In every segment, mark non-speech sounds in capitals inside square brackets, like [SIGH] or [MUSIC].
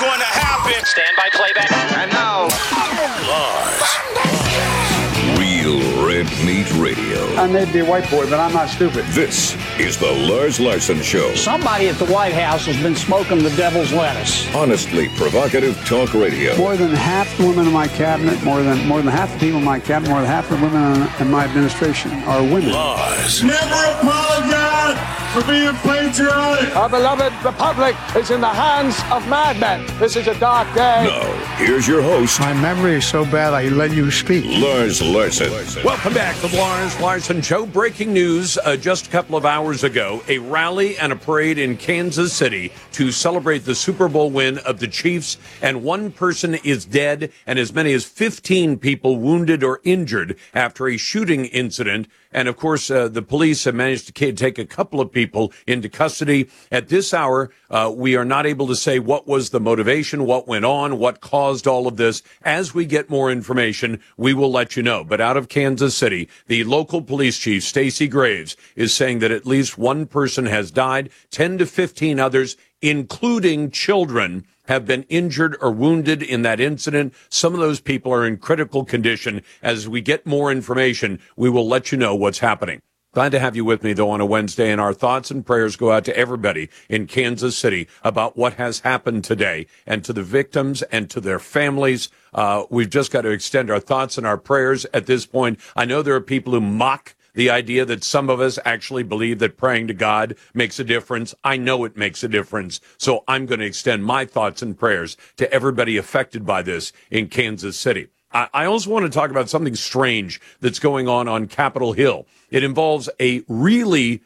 going to happen. Stand by playback. And now, Real Red Meat Radio. I may be a white boy, but I'm not stupid. This is the Lars Larson Show. Somebody at the White House has been smoking the devil's lettuce. Honestly provocative talk radio. More than half the women in my cabinet, more than more than half the people in my cabinet, more than half the women in, in my administration are women. Lars. Never apologize for being patriotic. Our beloved republic is in the hands of madmen. This is a dark day. Now, here's your host, My memory is so bad I let you speak. Lars Larson. Welcome back to the Lars Larson Show. Breaking news uh, just a couple of hours ago a rally and a parade in Kansas City to celebrate the Super Bowl win of the Chiefs, and one person is dead, and as many as 15 people wounded or injured after a shooting incident. And of course, uh, the police have managed to take a couple of people into custody. At this hour, uh, we are not able to say what was the motivation, what went on, what caused all of this. As we get more information, we will let you know. But out of Kansas City, the local police chief, Stacy Graves, is saying that at least one person has died, 10 to 15 others, including children, have been injured or wounded in that incident. Some of those people are in critical condition. As we get more information, we will let you know what's happening. Glad to have you with me, though, on a Wednesday, and our thoughts and prayers go out to everybody in Kansas City about what has happened today and to the victims and to their families. Uh, we've just got to extend our thoughts and our prayers at this point. I know there are people who mock the idea that some of us actually believe that praying to God makes a difference. I know it makes a difference. So I'm going to extend my thoughts and prayers to everybody affected by this in Kansas City. I also want to talk about something strange that's going on on Capitol Hill. It involves a really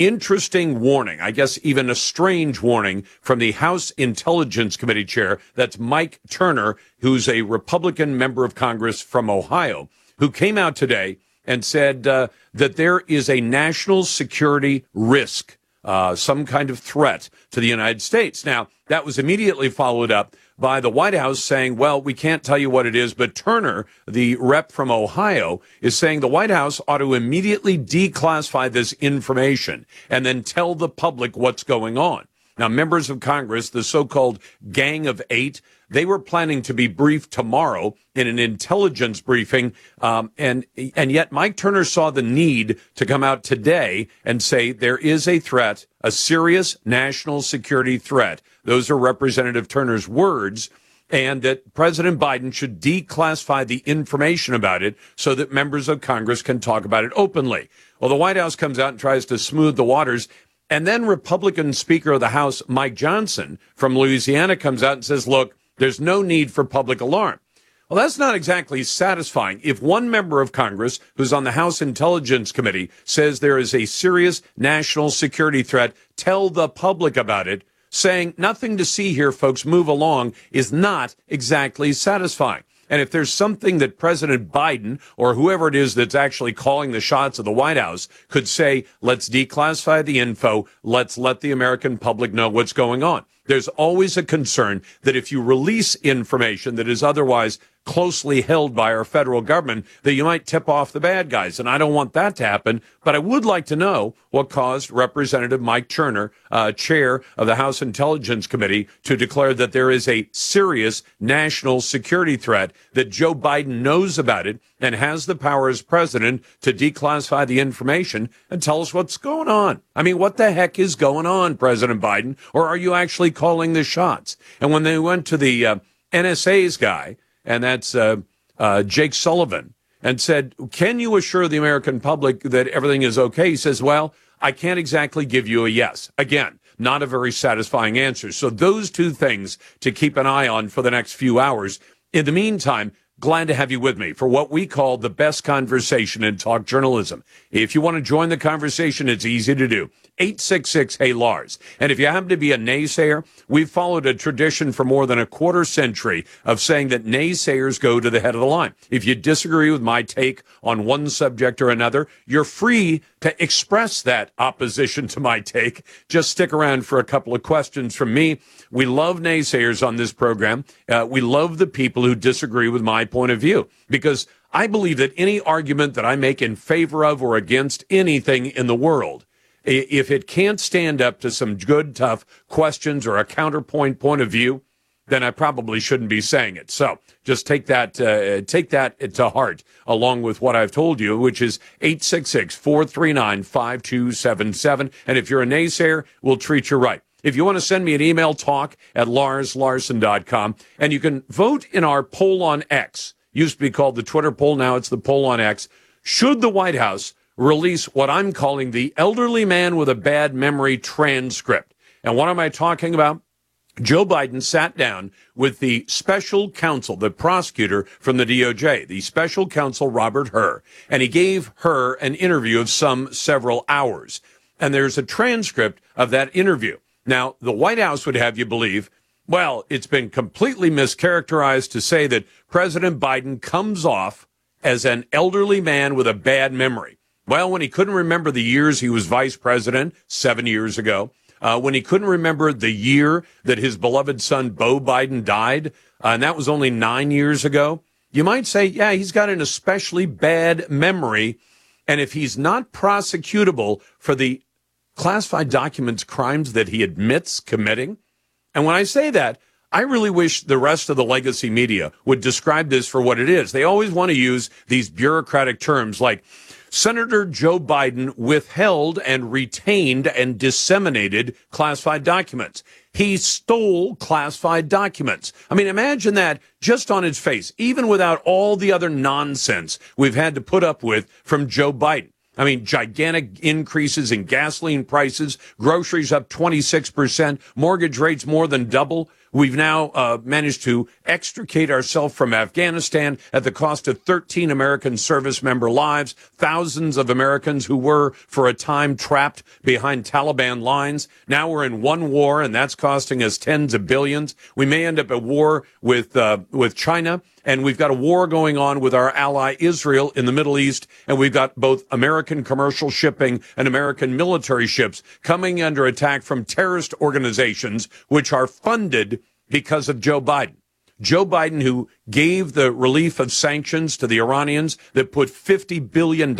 interesting warning, I guess even a strange warning from the House Intelligence Committee chair. That's Mike Turner, who's a Republican member of Congress from Ohio, who came out today and said uh, that there is a national security risk, uh, some kind of threat to the United States. Now, that was immediately followed up by the White House saying, well, we can't tell you what it is, but Turner, the rep from Ohio, is saying the White House ought to immediately declassify this information and then tell the public what's going on. Now, members of Congress, the so-called Gang of Eight, they were planning to be briefed tomorrow in an intelligence briefing, um, and and yet Mike Turner saw the need to come out today and say there is a threat, a serious national security threat. Those are Representative Turner's words. And that President Biden should declassify the information about it so that members of Congress can talk about it openly. Well, the White House comes out and tries to smooth the waters. And then Republican Speaker of the House, Mike Johnson from Louisiana, comes out and says, look, there's no need for public alarm. Well, that's not exactly satisfying. If one member of Congress who's on the House Intelligence Committee says there is a serious national security threat, tell the public about it. Saying nothing to see here, folks, move along is not exactly satisfying. And if there's something that President Biden or whoever it is that's actually calling the shots of the White House could say, let's declassify the info. Let's let the American public know what's going on. There's always a concern that if you release information that is otherwise closely held by our federal government, that you might tip off the bad guys. And I don't want that to happen. But I would like to know what caused Representative Mike Turner, uh, chair of the House Intelligence Committee, to declare that there is a serious national security threat, that Joe Biden knows about it and has the power as president to declassify the information and tell us what's going on. I mean, what the heck is going on, President Biden? Or are you actually calling the shots? And when they went to the uh, NSA's guy, and that's uh, uh, Jake Sullivan, and said, Can you assure the American public that everything is okay? He says, Well, I can't exactly give you a yes. Again, not a very satisfying answer. So, those two things to keep an eye on for the next few hours. In the meantime, glad to have you with me for what we call the best conversation in talk journalism. If you want to join the conversation, it's easy to do. 866 Hey Lars. And if you happen to be a naysayer, we've followed a tradition for more than a quarter century of saying that naysayers go to the head of the line. If you disagree with my take on one subject or another, you're free to express that opposition to my take. Just stick around for a couple of questions from me. We love naysayers on this program. Uh, we love the people who disagree with my point of view because I believe that any argument that I make in favor of or against anything in the world if it can't stand up to some good, tough questions or a counterpoint point of view, then I probably shouldn't be saying it. So just take that, uh, take that to heart along with what I've told you, which is 866-439-5277. And if you're a naysayer, we'll treat you right. If you want to send me an email, talk at larslarson.com. And you can vote in our poll on X. Used to be called the Twitter poll. Now it's the poll on X. Should the White House release what I'm calling the elderly man with a bad memory transcript? And what am I talking about? Joe Biden sat down with the special counsel, the prosecutor from the DOJ, the special counsel Robert Hur, and he gave Hur an interview of some several hours. And there's a transcript of that interview. Now, the White House would have you believe, well, it's been completely mischaracterized to say that President Biden comes off as an elderly man with a bad memory. Well, when he couldn't remember the years he was vice president seven years ago, uh, when he couldn't remember the year that his beloved son Beau Biden died, uh, and that was only nine years ago, you might say, yeah, he's got an especially bad memory. And if he's not prosecutable for the classified documents crimes that he admits committing. And when I say that, I really wish the rest of the legacy media would describe this for what it is. They always want to use these bureaucratic terms like Senator Joe Biden withheld and retained and disseminated classified documents. He stole classified documents. I mean, imagine that just on its face, even without all the other nonsense we've had to put up with from Joe Biden. I mean, gigantic increases in gasoline prices, groceries up 26%, mortgage rates more than double. We've now uh, managed to extricate ourselves from Afghanistan at the cost of 13 American service member lives, thousands of Americans who were for a time trapped behind Taliban lines. Now we're in one war and that's costing us tens of billions. We may end up at war with, uh, with China and we've got a war going on with our ally Israel in the Middle East, and we've got both American commercial shipping and American military ships coming under attack from terrorist organizations, which are funded because of Joe Biden. Joe Biden, who gave the relief of sanctions to the Iranians that put $50 billion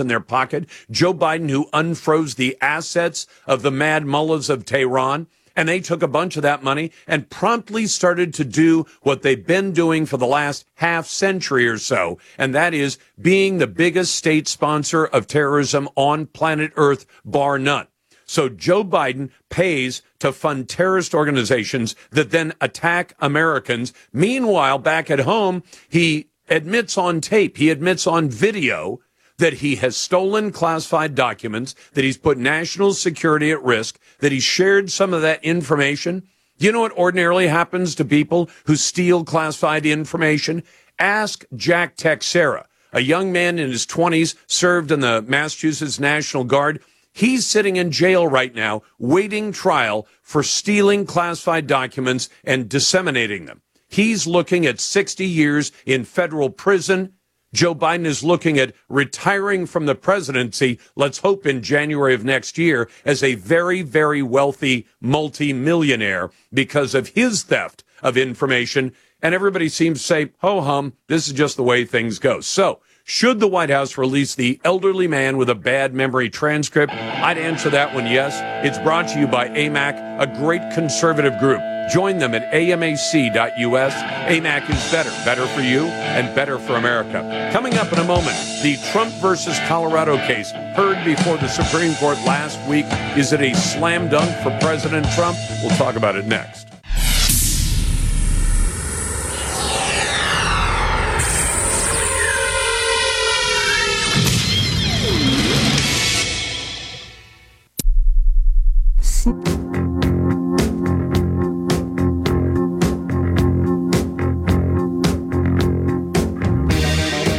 in their pocket. Joe Biden, who unfroze the assets of the mad mullahs of Tehran. And they took a bunch of that money and promptly started to do what they've been doing for the last half century or so. And that is being the biggest state sponsor of terrorism on planet Earth, bar none. So Joe Biden pays to fund terrorist organizations that then attack Americans. Meanwhile, back at home, he admits on tape, he admits on video that he has stolen classified documents, that he's put national security at risk, that he shared some of that information. Do You know what ordinarily happens to people who steal classified information? Ask Jack Teixeira, a young man in his 20s, served in the Massachusetts National Guard. He's sitting in jail right now, waiting trial for stealing classified documents and disseminating them. He's looking at 60 years in federal prison Joe Biden is looking at retiring from the presidency, let's hope in January of next year, as a very, very wealthy multimillionaire because of his theft of information. And everybody seems to say, ho hum, this is just the way things go. So, should the White House release the elderly man with a bad memory transcript? I'd answer that one yes. It's brought to you by AMAC, a great conservative group. Join them at amac.us. AMAC is better, better for you and better for America. Coming up in a moment, the Trump versus Colorado case heard before the Supreme Court last week. Is it a slam dunk for President Trump? We'll talk about it next.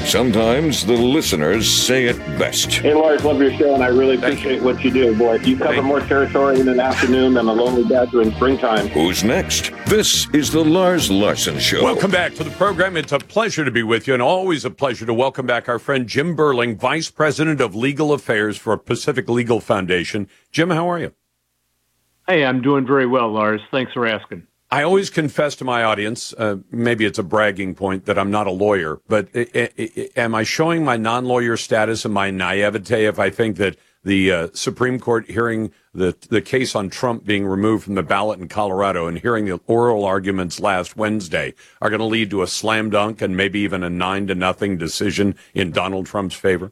Sometimes the listeners say it best. Hey, Lars, love your show, and I really appreciate what you do. Boy, you cover more territory in an afternoon than a lonely badger in springtime. Who's next? This is the Lars Larson Show. Welcome back to the program. It's a pleasure to be with you, and always a pleasure to welcome back our friend Jim Burling, Vice President of Legal Affairs for Pacific Legal Foundation. Jim, how are you? Hey, I'm doing very well, Lars. Thanks for asking. I always confess to my audience, uh, maybe it's a bragging point that I'm not a lawyer, but am I showing my non lawyer status and my naivete if I think that the uh, Supreme Court hearing the the case on Trump being removed from the ballot in Colorado and hearing the oral arguments last Wednesday are going to lead to a slam dunk and maybe even a nine to nothing decision in Donald Trump's favor?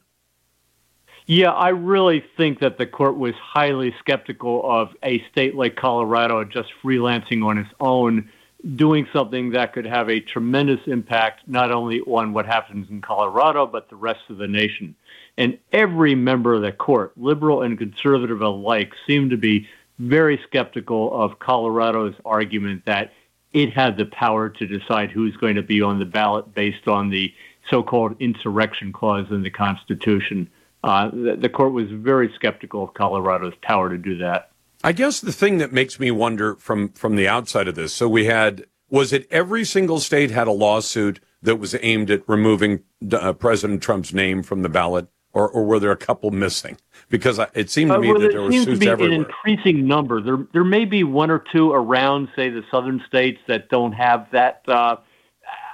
Yeah, I really think that the court was highly skeptical of a state like Colorado just freelancing on its own, doing something that could have a tremendous impact not only on what happens in Colorado, but the rest of the nation. And every member of the court, liberal and conservative alike, seemed to be very skeptical of Colorado's argument that it had the power to decide who's going to be on the ballot based on the so called insurrection clause in the Constitution. Uh, the, the court was very skeptical of Colorado's power to do that. I guess the thing that makes me wonder from from the outside of this. So we had was it every single state had a lawsuit that was aimed at removing uh, President Trump's name from the ballot, or, or were there a couple missing? Because it seemed to me uh, well, that there, were suits to be everywhere. An increasing number. There there may be one or two around, say the southern states that don't have that uh,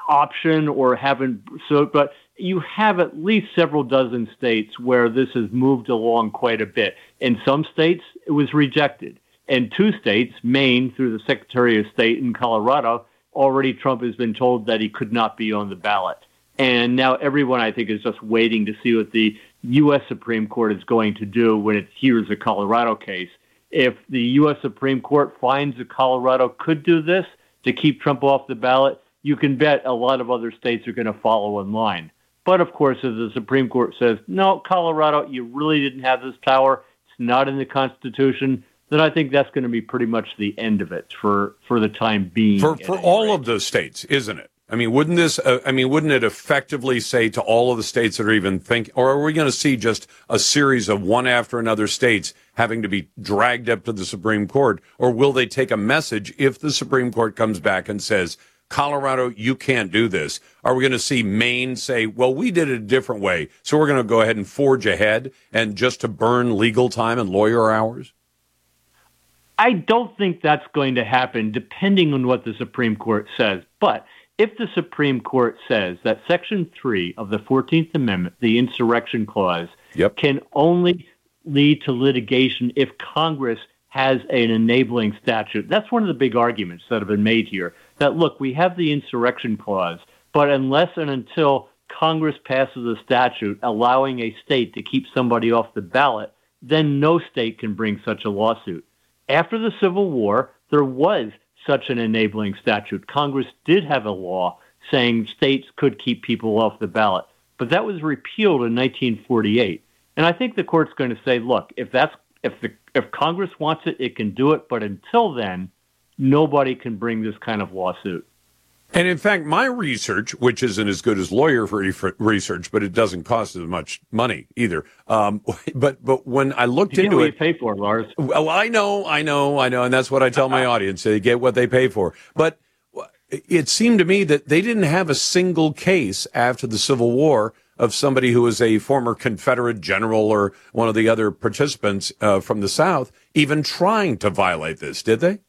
option or haven't. So, but you have at least several dozen states where this has moved along quite a bit. In some states, it was rejected. In two states, Maine, through the Secretary of State, and Colorado, already Trump has been told that he could not be on the ballot. And now everyone, I think, is just waiting to see what the U.S. Supreme Court is going to do when it hears a Colorado case. If the U.S. Supreme Court finds that Colorado could do this to keep Trump off the ballot, you can bet a lot of other states are going to follow in line. But of course, if the Supreme Court says, no, Colorado, you really didn't have this power, it's not in the Constitution, then I think that's going to be pretty much the end of it for, for the time being. For, for all rate. of those states, isn't it? I mean, wouldn't this, uh, I mean, wouldn't it effectively say to all of the states that are even thinking, or are we going to see just a series of one after another states having to be dragged up to the Supreme Court? Or will they take a message if the Supreme Court comes back and says, Colorado, you can't do this. Are we going to see Maine say, well, we did it a different way, so we're going to go ahead and forge ahead and just to burn legal time and lawyer hours? I don't think that's going to happen, depending on what the Supreme Court says. But if the Supreme Court says that Section 3 of the 14th Amendment, the Insurrection Clause, yep. can only lead to litigation if Congress has an enabling statute, that's one of the big arguments that have been made here that look, we have the insurrection clause, but unless and until Congress passes a statute allowing a state to keep somebody off the ballot, then no state can bring such a lawsuit. After the Civil War, there was such an enabling statute. Congress did have a law saying states could keep people off the ballot, but that was repealed in 1948. And I think the court's going to say, look, if that's if the if Congress wants it, it can do it, but until then, nobody can bring this kind of lawsuit. And in fact, my research, which isn't as good as lawyer research, but it doesn't cost as much money either. Um, [LAUGHS] but but when I looked you into what it, you pay for Lars. Well, I know, I know, I know, and that's what I tell my [LAUGHS] audience: they get what they pay for. But it seemed to me that they didn't have a single case after the Civil War of somebody who was a former Confederate general or one of the other participants uh, from the South even trying to violate this, did they?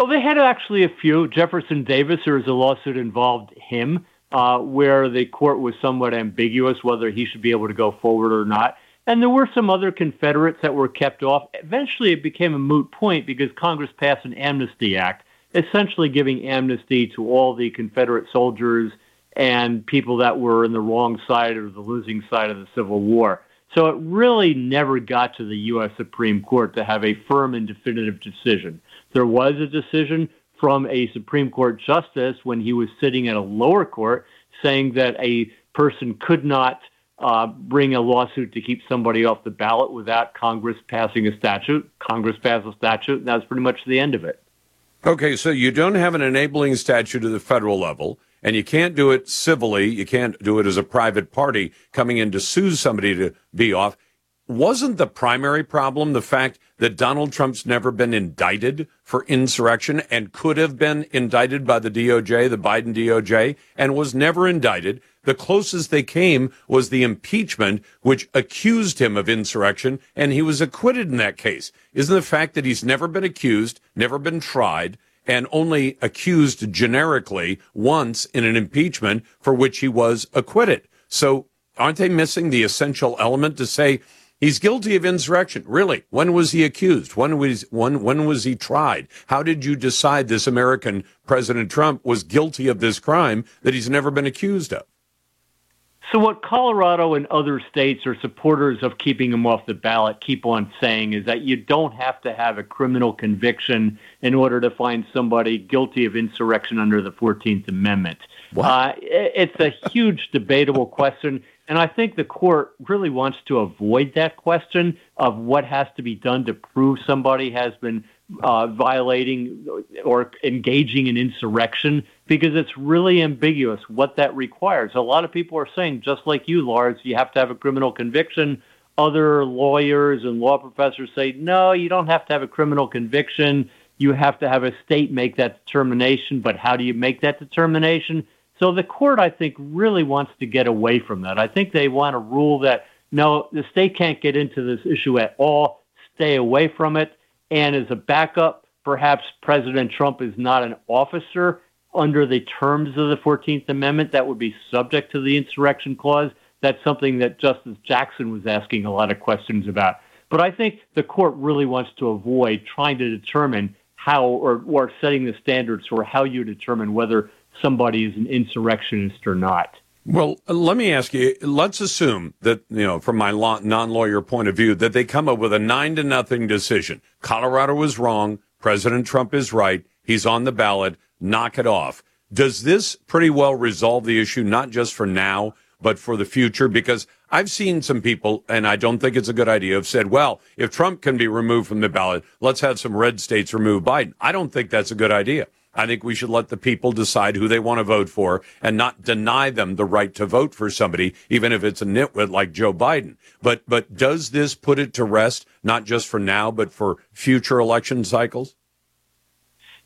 Oh, they had actually a few. Jefferson Davis, there was a lawsuit involved him, uh, where the court was somewhat ambiguous whether he should be able to go forward or not. And there were some other Confederates that were kept off. Eventually, it became a moot point because Congress passed an Amnesty Act, essentially giving amnesty to all the Confederate soldiers and people that were in the wrong side or the losing side of the Civil War. So it really never got to the U.S. Supreme Court to have a firm and definitive decision. There was a decision from a Supreme Court justice when he was sitting at a lower court saying that a person could not uh, bring a lawsuit to keep somebody off the ballot without Congress passing a statute. Congress passed a statute, and that's pretty much the end of it. Okay, so you don't have an enabling statute at the federal level, and you can't do it civilly. You can't do it as a private party coming in to sue somebody to be off wasn't the primary problem the fact that Donald Trump's never been indicted for insurrection and could have been indicted by the DOJ, the Biden DOJ, and was never indicted? The closest they came was the impeachment, which accused him of insurrection, and he was acquitted in that case. Isn't the fact that he's never been accused, never been tried, and only accused generically once in an impeachment for which he was acquitted? So aren't they missing the essential element to say, He's guilty of insurrection. Really? When was he accused? When was when when was he tried? How did you decide this American President Trump was guilty of this crime that he's never been accused of? So what Colorado and other states or supporters of keeping him off the ballot keep on saying is that you don't have to have a criminal conviction in order to find somebody guilty of insurrection under the 14th Amendment. Uh, it's a huge debatable question. And I think the court really wants to avoid that question of what has to be done to prove somebody has been uh, violating or engaging in insurrection because it's really ambiguous what that requires. A lot of people are saying, just like you, Lars, you have to have a criminal conviction. Other lawyers and law professors say, no, you don't have to have a criminal conviction. You have to have a state make that determination. But how do you make that determination? So the court, I think, really wants to get away from that. I think they want to rule that no, the state can't get into this issue at all. Stay away from it. And as a backup, perhaps President Trump is not an officer under the terms of the 14th Amendment that would be subject to the insurrection clause. That's something that Justice Jackson was asking a lot of questions about. But I think the court really wants to avoid trying to determine how or, or setting the standards for how you determine whether somebody is an insurrectionist or not. Well, let me ask you. Let's assume that you know, from my non-lawyer point of view, that they come up with a nine to nothing decision. Colorado was wrong. President Trump is right. He's on the ballot. Knock it off. Does this pretty well resolve the issue, not just for now, but for the future? Because I've seen some people, and I don't think it's a good idea, have said, well, if Trump can be removed from the ballot, let's have some red states remove Biden. I don't think that's a good idea. I think we should let the people decide who they want to vote for and not deny them the right to vote for somebody, even if it's a nitwit like Joe Biden. But, but does this put it to rest, not just for now, but for future election cycles?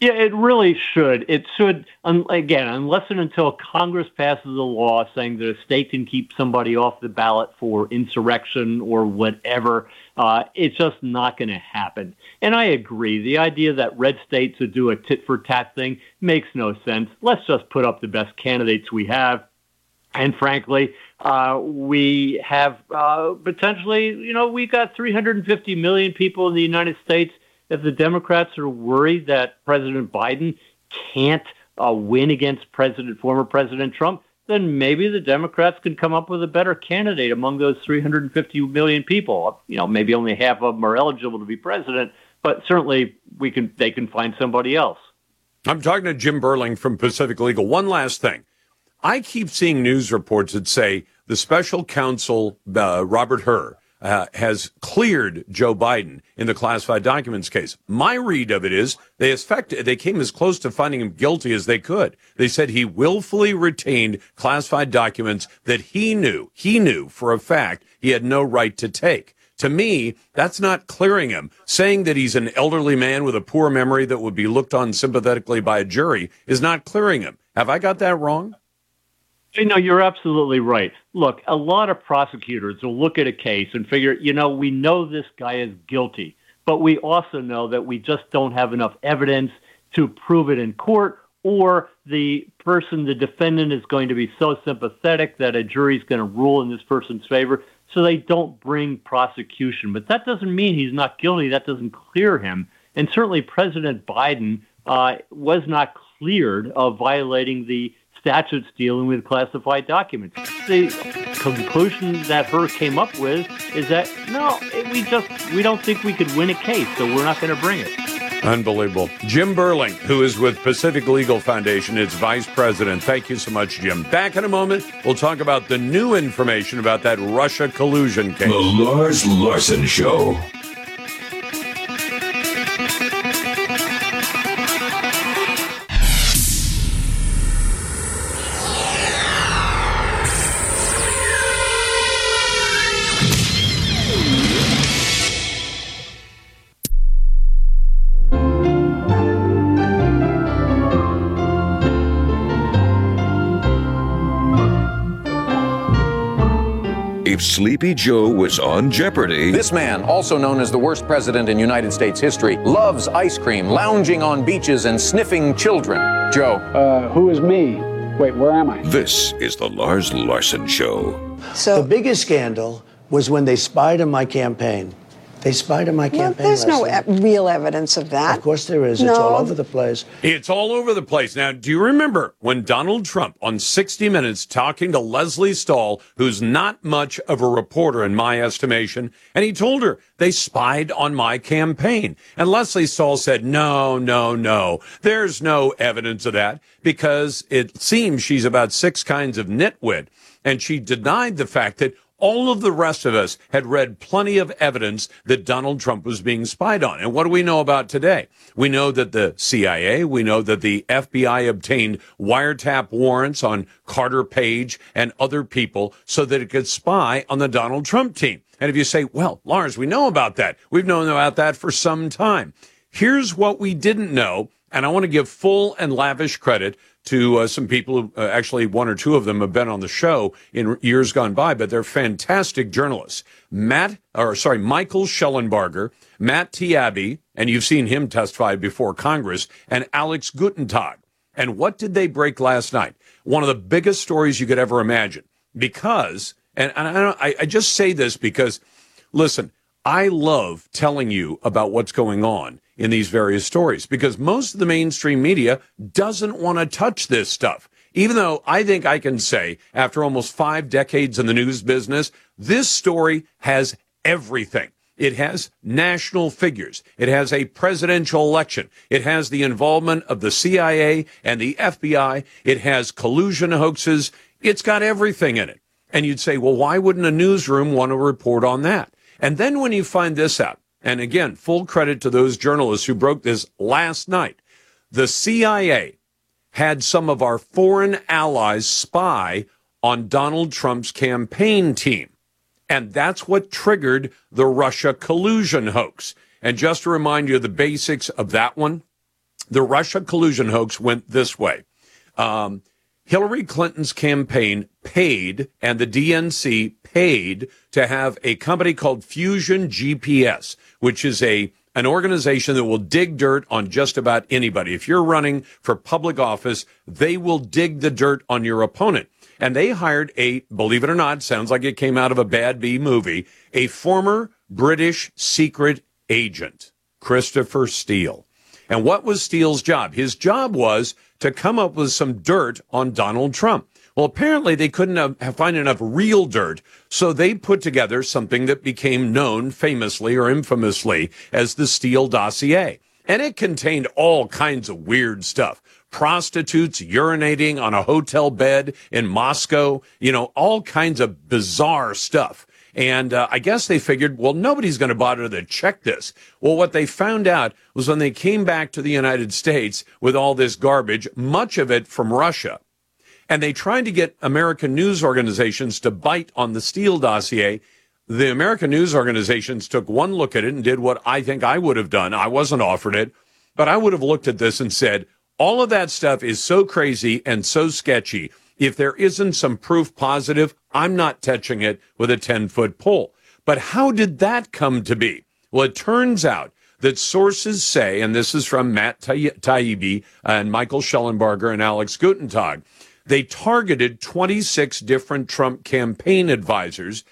Yeah, it really should. It should, um, again, unless and until Congress passes a law saying that a state can keep somebody off the ballot for insurrection or whatever, uh, it's just not going to happen. And I agree. The idea that red states would do a tit for tat thing makes no sense. Let's just put up the best candidates we have. And frankly, uh, we have uh, potentially, you know, we got 350 million people in the United States if the Democrats are worried that President Biden can't uh, win against President former President Trump, then maybe the Democrats can come up with a better candidate among those 350 million people. You know, maybe only half of them are eligible to be president, but certainly we can they can find somebody else. I'm talking to Jim Burling from Pacific Legal. One last thing. I keep seeing news reports that say the special counsel, uh, Robert Hur, uh, has cleared Joe Biden in the classified documents case. My read of it is they expected, they came as close to finding him guilty as they could. They said he willfully retained classified documents that he knew, he knew for a fact he had no right to take. To me, that's not clearing him. Saying that he's an elderly man with a poor memory that would be looked on sympathetically by a jury is not clearing him. Have I got that wrong? You know, you're absolutely right. Look, a lot of prosecutors will look at a case and figure, you know, we know this guy is guilty, but we also know that we just don't have enough evidence to prove it in court, or the person, the defendant, is going to be so sympathetic that a jury is going to rule in this person's favor, so they don't bring prosecution. But that doesn't mean he's not guilty. That doesn't clear him. And certainly President Biden uh, was not cleared of violating the statutes dealing with classified documents. The conclusion that Hur came up with is that no, we just we don't think we could win a case, so we're not going to bring it. Unbelievable. Jim Burling, who is with Pacific Legal Foundation, its vice president. Thank you so much, Jim. Back in a moment, we'll talk about the new information about that Russia collusion case. The Lars Larson Show. If Sleepy Joe was on Jeopardy, This man, also known as the worst president in United States history, loves ice cream, lounging on beaches, and sniffing children. Joe. Uh, who is me? Wait, where am I? this is the Lars Larson Show. So the biggest scandal was when they spied on my campaign. They spied on my well, campaign. There's no e- real evidence of that. Of course there is. No. It's all over the place. It's all over the place. Now, do you remember when Donald Trump on 60 Minutes talking to Lesley Stahl, who's not much of a reporter in my estimation, and he told her they spied on my campaign. And Lesley Stahl said, no, no, no. There's no evidence of that because it seems she's about six kinds of nitwit. And she denied the fact that all of the rest of us had read plenty of evidence that Donald Trump was being spied on. And what do we know about today? We know that the CIA, we know that the FBI obtained wiretap warrants on Carter Page and other people so that it could spy on the Donald Trump team. And if you say, well, Lars, we know about that. We've known about that for some time. Here's what we didn't know. And I want to give full and lavish credit to uh, some people who uh, actually one or two of them have been on the show in years gone by, but they're fantastic journalists. Matt, or sorry, Michael Shellenberger, Matt T. Taibbi, and you've seen him testify before Congress, and Alex Gutentag. And what did they break last night? One of the biggest stories you could ever imagine. Because, and, and I, I just say this because, listen, I love telling you about what's going on in these various stories because most of the mainstream media doesn't want to touch this stuff. Even though I think I can say, after almost five decades in the news business, this story has everything. It has national figures. It has a presidential election. It has the involvement of the CIA and the FBI. It has collusion hoaxes. It's got everything in it. And you'd say, well, why wouldn't a newsroom want to report on that? And then when you find this out, and again, full credit to those journalists who broke this last night. The CIA had some of our foreign allies spy on Donald Trump's campaign team. And that's what triggered the Russia collusion hoax. And just to remind you of the basics of that one, the Russia collusion hoax went this way. Um, Hillary Clinton's campaign paid and the DNC paid to have a company called Fusion GPS, which is a an organization that will dig dirt on just about anybody. If you're running for public office, they will dig the dirt on your opponent. And they hired a, believe it or not, sounds like it came out of a bad B movie, a former British secret agent, Christopher Steele. And what was Steele's job? His job was to come up with some dirt on Donald Trump. Well, apparently they couldn't have, find enough real dirt, so they put together something that became known famously or infamously as the Steele dossier. And it contained all kinds of weird stuff. Prostitutes urinating on a hotel bed in Moscow, you know, all kinds of bizarre stuff. And uh, I guess they figured, well, nobody's going to bother to check this. Well, what they found out was when they came back to the United States with all this garbage, much of it from Russia, and they tried to get American news organizations to bite on the Steele dossier. The American news organizations took one look at it and did what I think I would have done. I wasn't offered it, but I would have looked at this and said, all of that stuff is so crazy and so sketchy. If there isn't some proof positive, I'm not touching it with a 10 foot pole. But how did that come to be? Well, it turns out that sources say, and this is from Matt Taibbi and Michael Shellenberger and Alex Gutentag, they targeted 26 different Trump campaign advisors.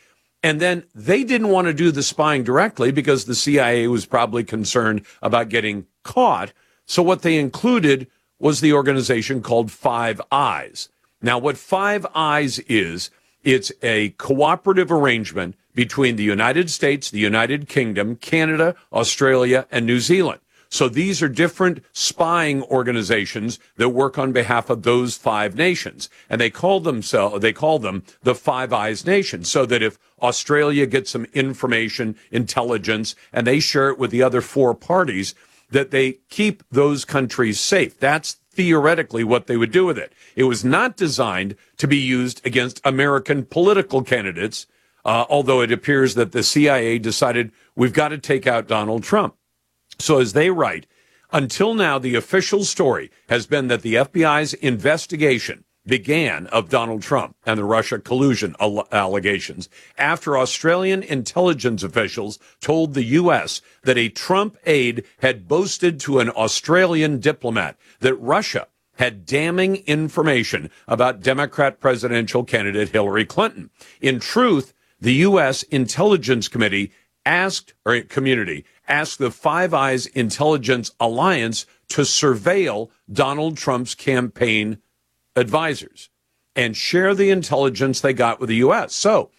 And then they didn't want to do the spying directly because the CIA was probably concerned about getting caught. So what they included was the organization called Five Eyes. Now, what Five Eyes is, it's a cooperative arrangement between the United States, the United Kingdom, Canada, Australia, and New Zealand. So these are different spying organizations that work on behalf of those five nations. And they call themselves, they call them the Five Eyes Nations. So that if Australia gets some information, intelligence, and they share it with the other four parties, that they keep those countries safe. That's theoretically what they would do with it. It was not designed to be used against American political candidates, uh, although it appears that the CIA decided we've got to take out Donald Trump. So, as they write, until now, the official story has been that the FBI's investigation began of Donald Trump and the Russia collusion allegations after Australian intelligence officials told the U.S. that a Trump aide had boasted to an Australian diplomat that Russia had damning information about Democrat presidential candidate Hillary Clinton. In truth, the U.S. Intelligence Committee asked, or community, asked the Five Eyes Intelligence Alliance to surveil Donald Trump's campaign advisors and share the intelligence they got with the U.S. So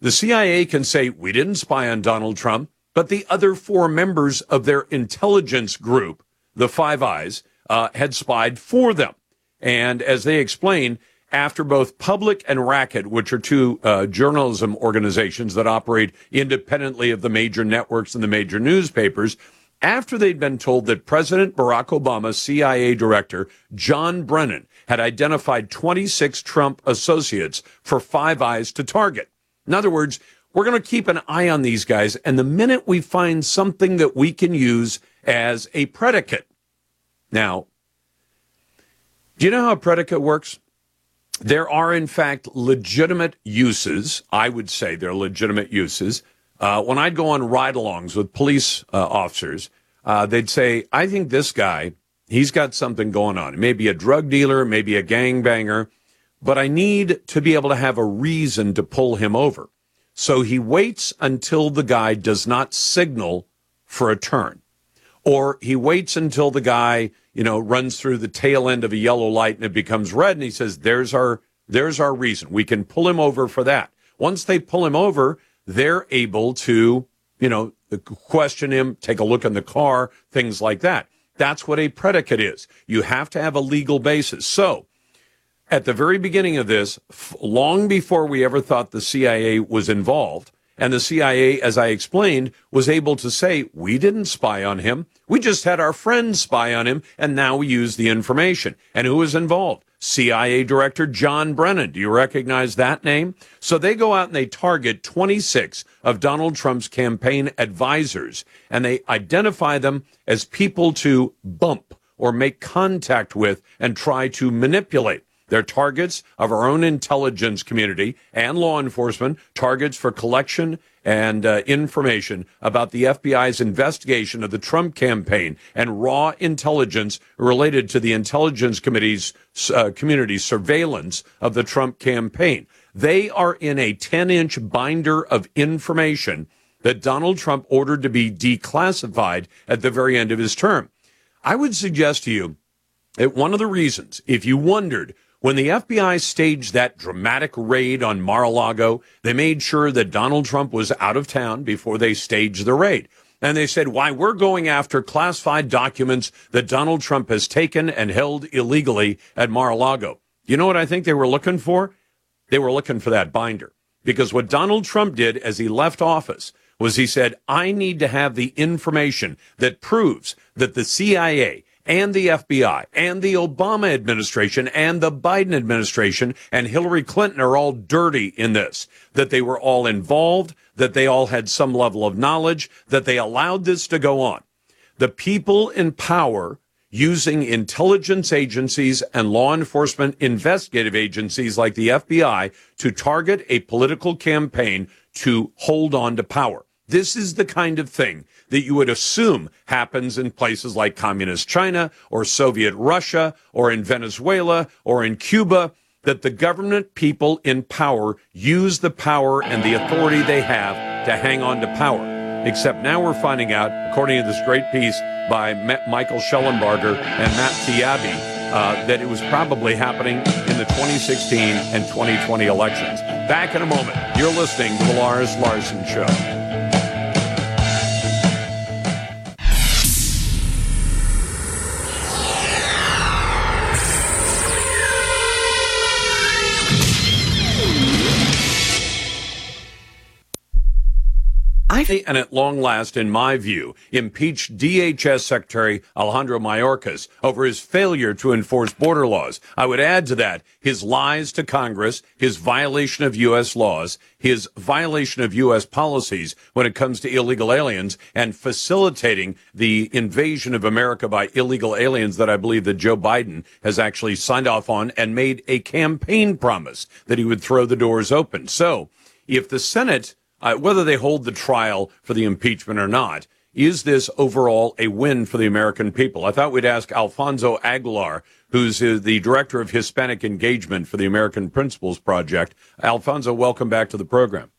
the CIA can say, we didn't spy on Donald Trump, but the other four members of their intelligence group, the Five Eyes, uh, had spied for them. And as they explain, after both Public and Racket, which are two uh, journalism organizations that operate independently of the major networks and the major newspapers, after they'd been told that President Barack Obama's CIA director, John Brennan, had identified 26 Trump associates for Five Eyes to target. In other words, we're going to keep an eye on these guys, and the minute we find something that we can use as a predicate. Now, do you know how a predicate works? There are, in fact, legitimate uses. I would say they're legitimate uses. Uh, when I'd go on ride alongs with police uh, officers, uh, they'd say, I think this guy, he's got something going on. Maybe a drug dealer, maybe a gang banger, but I need to be able to have a reason to pull him over. So he waits until the guy does not signal for a turn. Or he waits until the guy, you know, runs through the tail end of a yellow light and it becomes red and he says, there's our, there's our reason. We can pull him over for that. Once they pull him over, they're able to, you know, question him, take a look in the car, things like that. That's what a predicate is. You have to have a legal basis. So at the very beginning of this, long before we ever thought the CIA was involved, and the CIA, as I explained, was able to say, we didn't spy on him. We just had our friends spy on him, and now we use the information. And who was involved? CIA Director John Brennan. Do you recognize that name? So they go out and they target 26 of Donald Trump's campaign advisors, and they identify them as people to bump or make contact with and try to manipulate. They're targets of our own intelligence community and law enforcement, targets for collection and uh, information about the FBI's investigation of the Trump campaign and raw intelligence related to the intelligence committee's uh, community surveillance of the Trump campaign. They are in a 10 inch binder of information that Donald Trump ordered to be declassified at the very end of his term. I would suggest to you that one of the reasons, if you wondered when the FBI staged that dramatic raid on Mar-a-Lago, they made sure that Donald Trump was out of town before they staged the raid. And they said, why we're going after classified documents that Donald Trump has taken and held illegally at Mar-a-Lago. You know what I think they were looking for? They were looking for that binder. Because what Donald Trump did as he left office was he said, I need to have the information that proves that the CIA and the FBI and the Obama administration and the Biden administration and Hillary Clinton are all dirty in this, that they were all involved, that they all had some level of knowledge, that they allowed this to go on. The people in power using intelligence agencies and law enforcement investigative agencies like the FBI to target a political campaign to hold on to power. This is the kind of thing that you would assume happens in places like communist China or Soviet Russia or in Venezuela or in Cuba, that the government people in power use the power and the authority they have to hang on to power. Except now we're finding out, according to this great piece by Michael Shellenberger and Matt Taibbi, uh, that it was probably happening in the 2016 and 2020 elections. Back in a moment. You're listening to the Lars Larson Show. I and at long last, in my view, impeached DHS Secretary Alejandro Mayorkas over his failure to enforce border laws. I would add to that his lies to Congress, his violation of U.S. laws, his violation of U.S. policies when it comes to illegal aliens and facilitating the invasion of America by illegal aliens that I believe that Joe Biden has actually signed off on and made a campaign promise that he would throw the doors open. So if the Senate uh, whether they hold the trial for the impeachment or not, is this overall a win for the American people? I thought we'd ask Alfonso Aguilar, who's uh, the director of Hispanic engagement for the American Principles Project. Alfonso, welcome back to the program.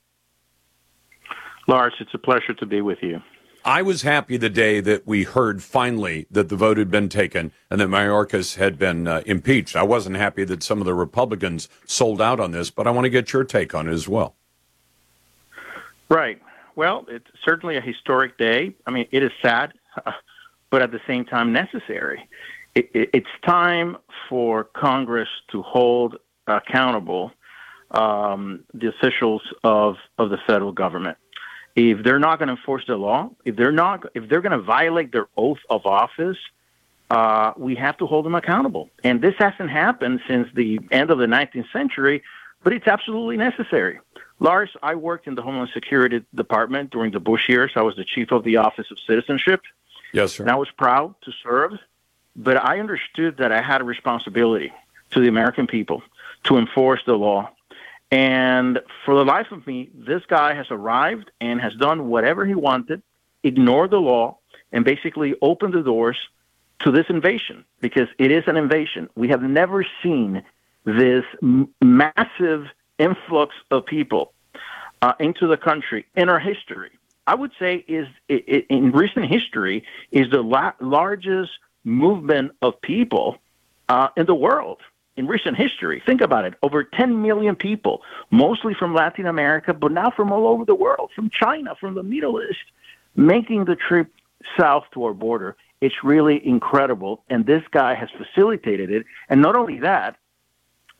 Lars, it's a pleasure to be with you. I was happy the day that we heard finally that the vote had been taken and that Mayorkas had been uh, impeached. I wasn't happy that some of the Republicans sold out on this, but I want to get your take on it as well. Right. Well, it's certainly a historic day. I mean, it is sad, [LAUGHS] but at the same time necessary. It, it, it's time for Congress to hold accountable um, the officials of, of the federal government if they're not going to enforce the law, if they're not, if they're going to violate their oath of office, uh, we have to hold them accountable. And this hasn't happened since the end of the 19th century, but it's absolutely necessary. Lars, I worked in the Homeland Security Department during the Bush years. I was the chief of the Office of Citizenship. Yes, sir. And I was proud to serve, but I understood that I had a responsibility to the American people to enforce the law and for the life of me, this guy has arrived and has done whatever he wanted, ignored the law, and basically opened the doors to this invasion because it is an invasion. We have never seen this m- massive influx of people uh, into the country in our history. I would say is it, it, in recent history is the la- largest movement of people uh, in the world in recent history. Think about it. Over 10 million people, mostly from Latin America, but now from all over the world, from China, from the Middle East, making the trip south to our border. It's really incredible. And this guy has facilitated it. And not only that,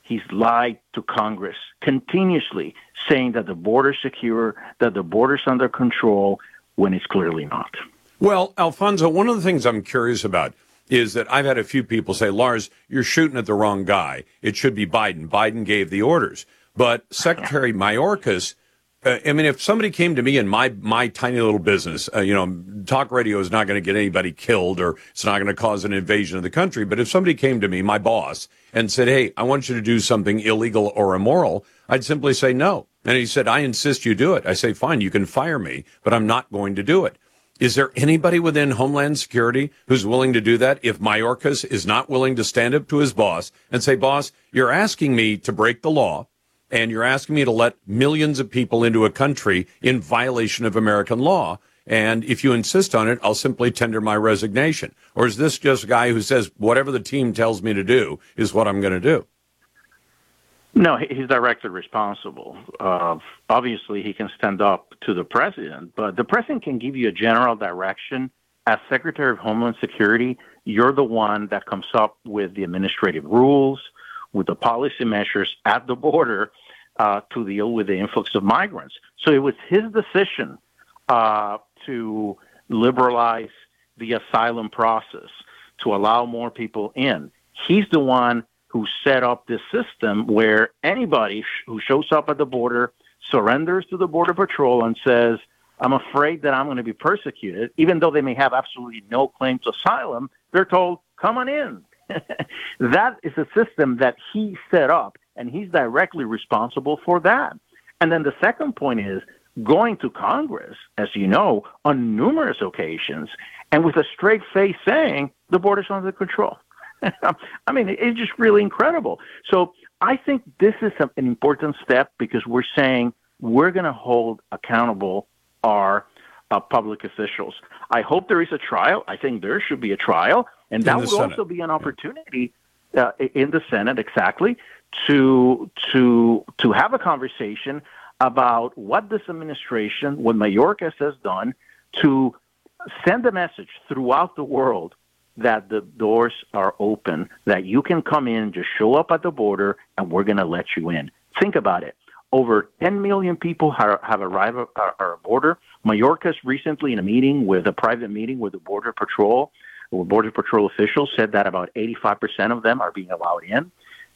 he's lied to Congress continuously, saying that the border's secure, that the border's under control, when it's clearly not. Well, Alfonso, one of the things I'm curious about is that I've had a few people say, Lars, you're shooting at the wrong guy. It should be Biden. Biden gave the orders. But [LAUGHS] Secretary Mayorkas, uh, I mean, if somebody came to me in my my tiny little business, uh, you know, talk radio is not going to get anybody killed or it's not going to cause an invasion of the country. But if somebody came to me, my boss, and said, "Hey, I want you to do something illegal or immoral," I'd simply say no. And he said, "I insist you do it." I say, "Fine, you can fire me, but I'm not going to do it." Is there anybody within Homeland Security who's willing to do that if Mayorkas is not willing to stand up to his boss and say, boss, you're asking me to break the law and you're asking me to let millions of people into a country in violation of American law. And if you insist on it, I'll simply tender my resignation. Or is this just a guy who says whatever the team tells me to do is what I'm going to do? No, he's directly responsible. Uh, obviously, he can stand up to the president, but the president can give you a general direction. As Secretary of Homeland Security, you're the one that comes up with the administrative rules, with the policy measures at the border uh, to deal with the influx of migrants. So it was his decision uh, to liberalize the asylum process, to allow more people in. He's the one who set up this system where anybody sh- who shows up at the border surrenders to the Border Patrol and says, I'm afraid that I'm going to be persecuted, even though they may have absolutely no claim to asylum, they're told, come on in. [LAUGHS] that is a system that he set up, and he's directly responsible for that. And then the second point is going to Congress, as you know, on numerous occasions, and with a straight face saying the border's under control. [LAUGHS] I mean, it's just really incredible. So I think this is an important step because we're saying we're going to hold accountable our uh, public officials. I hope there is a trial. I think there should be a trial, and that would Senate. also be an opportunity uh, in the Senate, exactly, to to to have a conversation about what this administration, what Mayorkas has done, to send a message throughout the world that the doors are open, that you can come in, just show up at the border, and we're going to let you in. Think about it. Over 10 million people have, have arrived at our border. Mayorkas recently, in a meeting with a private meeting with the Border Patrol, Border Patrol officials said that about 85% of them are being allowed in.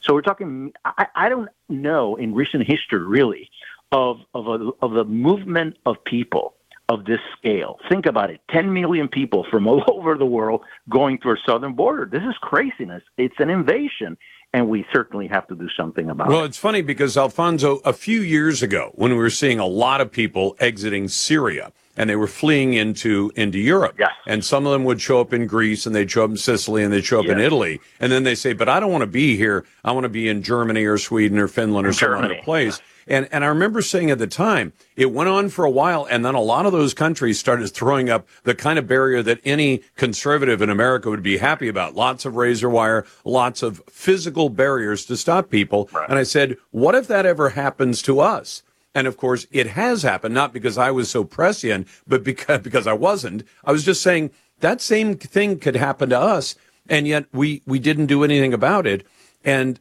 So we're talking, I, I don't know in recent history really of, of, a, of the movement of people of this scale. Think about it 10 million people from all [LAUGHS] over the world going to our southern border. This is craziness. It's an invasion. And we certainly have to do something about well, it. Well, it's funny because, Alfonso, a few years ago, when we were seeing a lot of people exiting Syria, and they were fleeing into into Europe. Yes. And some of them would show up in Greece and they'd show up in Sicily and they'd show up yes. in Italy. And then they say, But I don't want to be here. I want to be in Germany or Sweden or Finland or some other place. And, and I remember saying at the time, it went on for a while, and then a lot of those countries started throwing up the kind of barrier that any conservative in America would be happy about. Lots of razor wire, lots of physical barriers to stop people. Right. And I said, what if that ever happens to us? And of course, it has happened, not because I was so prescient, but because, because I wasn't. I was just saying that same thing could happen to us. And yet we, we didn't do anything about it. And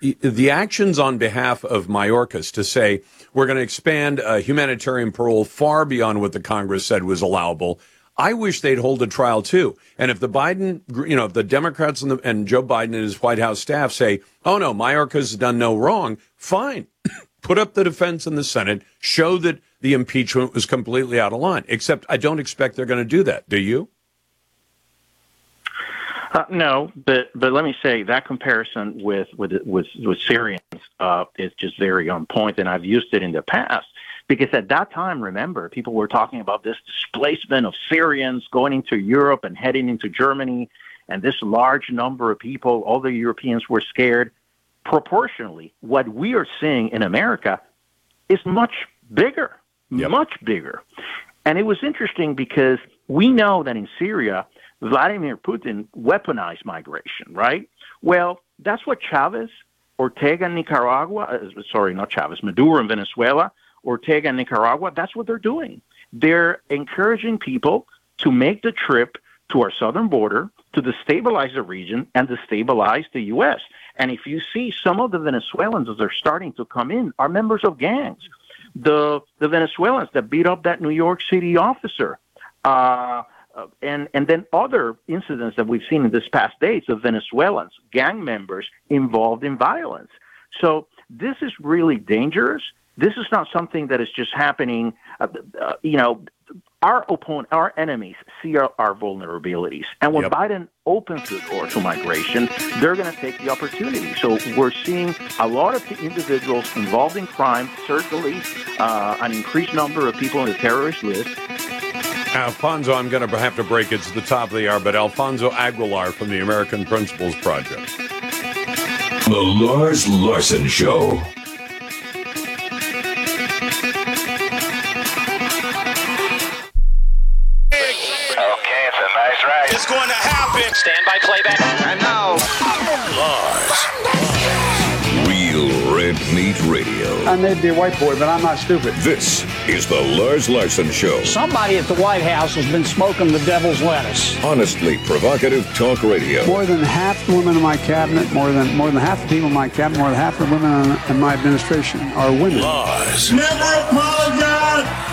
the actions on behalf of Mayorkas to say we're going to expand uh, humanitarian parole far beyond what the Congress said was allowable. I wish they'd hold a trial too. And if the Biden, you know, if the Democrats and, the, and Joe Biden and his White House staff say, "Oh no, Mayorkas has done no wrong," fine, put up the defense in the Senate, show that the impeachment was completely out of line. Except I don't expect they're going to do that. Do you? Uh, no, but but let me say that comparison with with with, with Syrians uh, is just very on point, and I've used it in the past because at that time, remember, people were talking about this displacement of Syrians going into Europe and heading into Germany, and this large number of people, all the Europeans were scared. Proportionally, what we are seeing in America is much bigger, yep. much bigger. And it was interesting because we know that in Syria, Vladimir Putin weaponized migration, right? Well, that's what Chavez, Ortega in Nicaragua, uh, sorry, not Chavez, Maduro in Venezuela, Ortega in Nicaragua, that's what they're doing. They're encouraging people to make the trip to our southern border to destabilize the region and destabilize the U.S. And if you see some of the Venezuelans as they're starting to come in are members of gangs. The the Venezuelans that beat up that New York City officer, uh, uh, and and then other incidents that we've seen in this past days of Venezuelans, gang members involved in violence. So this is really dangerous. This is not something that is just happening. Uh, uh, you know, our opponent, our enemies see our, our vulnerabilities, and when yep. Biden opens the door to migration, they're going to take the opportunity. So we're seeing a lot of individuals involved in crime, certainly uh, an increased number of people on the terrorist list. Alfonso, I'm going to have to break it to the top of the hour, but Alfonso Aguilar from the American Principles Project. The Lars Larson Show. I may be a white boy, but I'm not stupid. This is the Lars Larson Show. Somebody at the White House has been smoking the devil's lettuce. Honestly provocative talk radio. More than half the women in my cabinet, more than more than half the people in my cabinet, more than half the women in, in my administration are women. Lars. Never apologize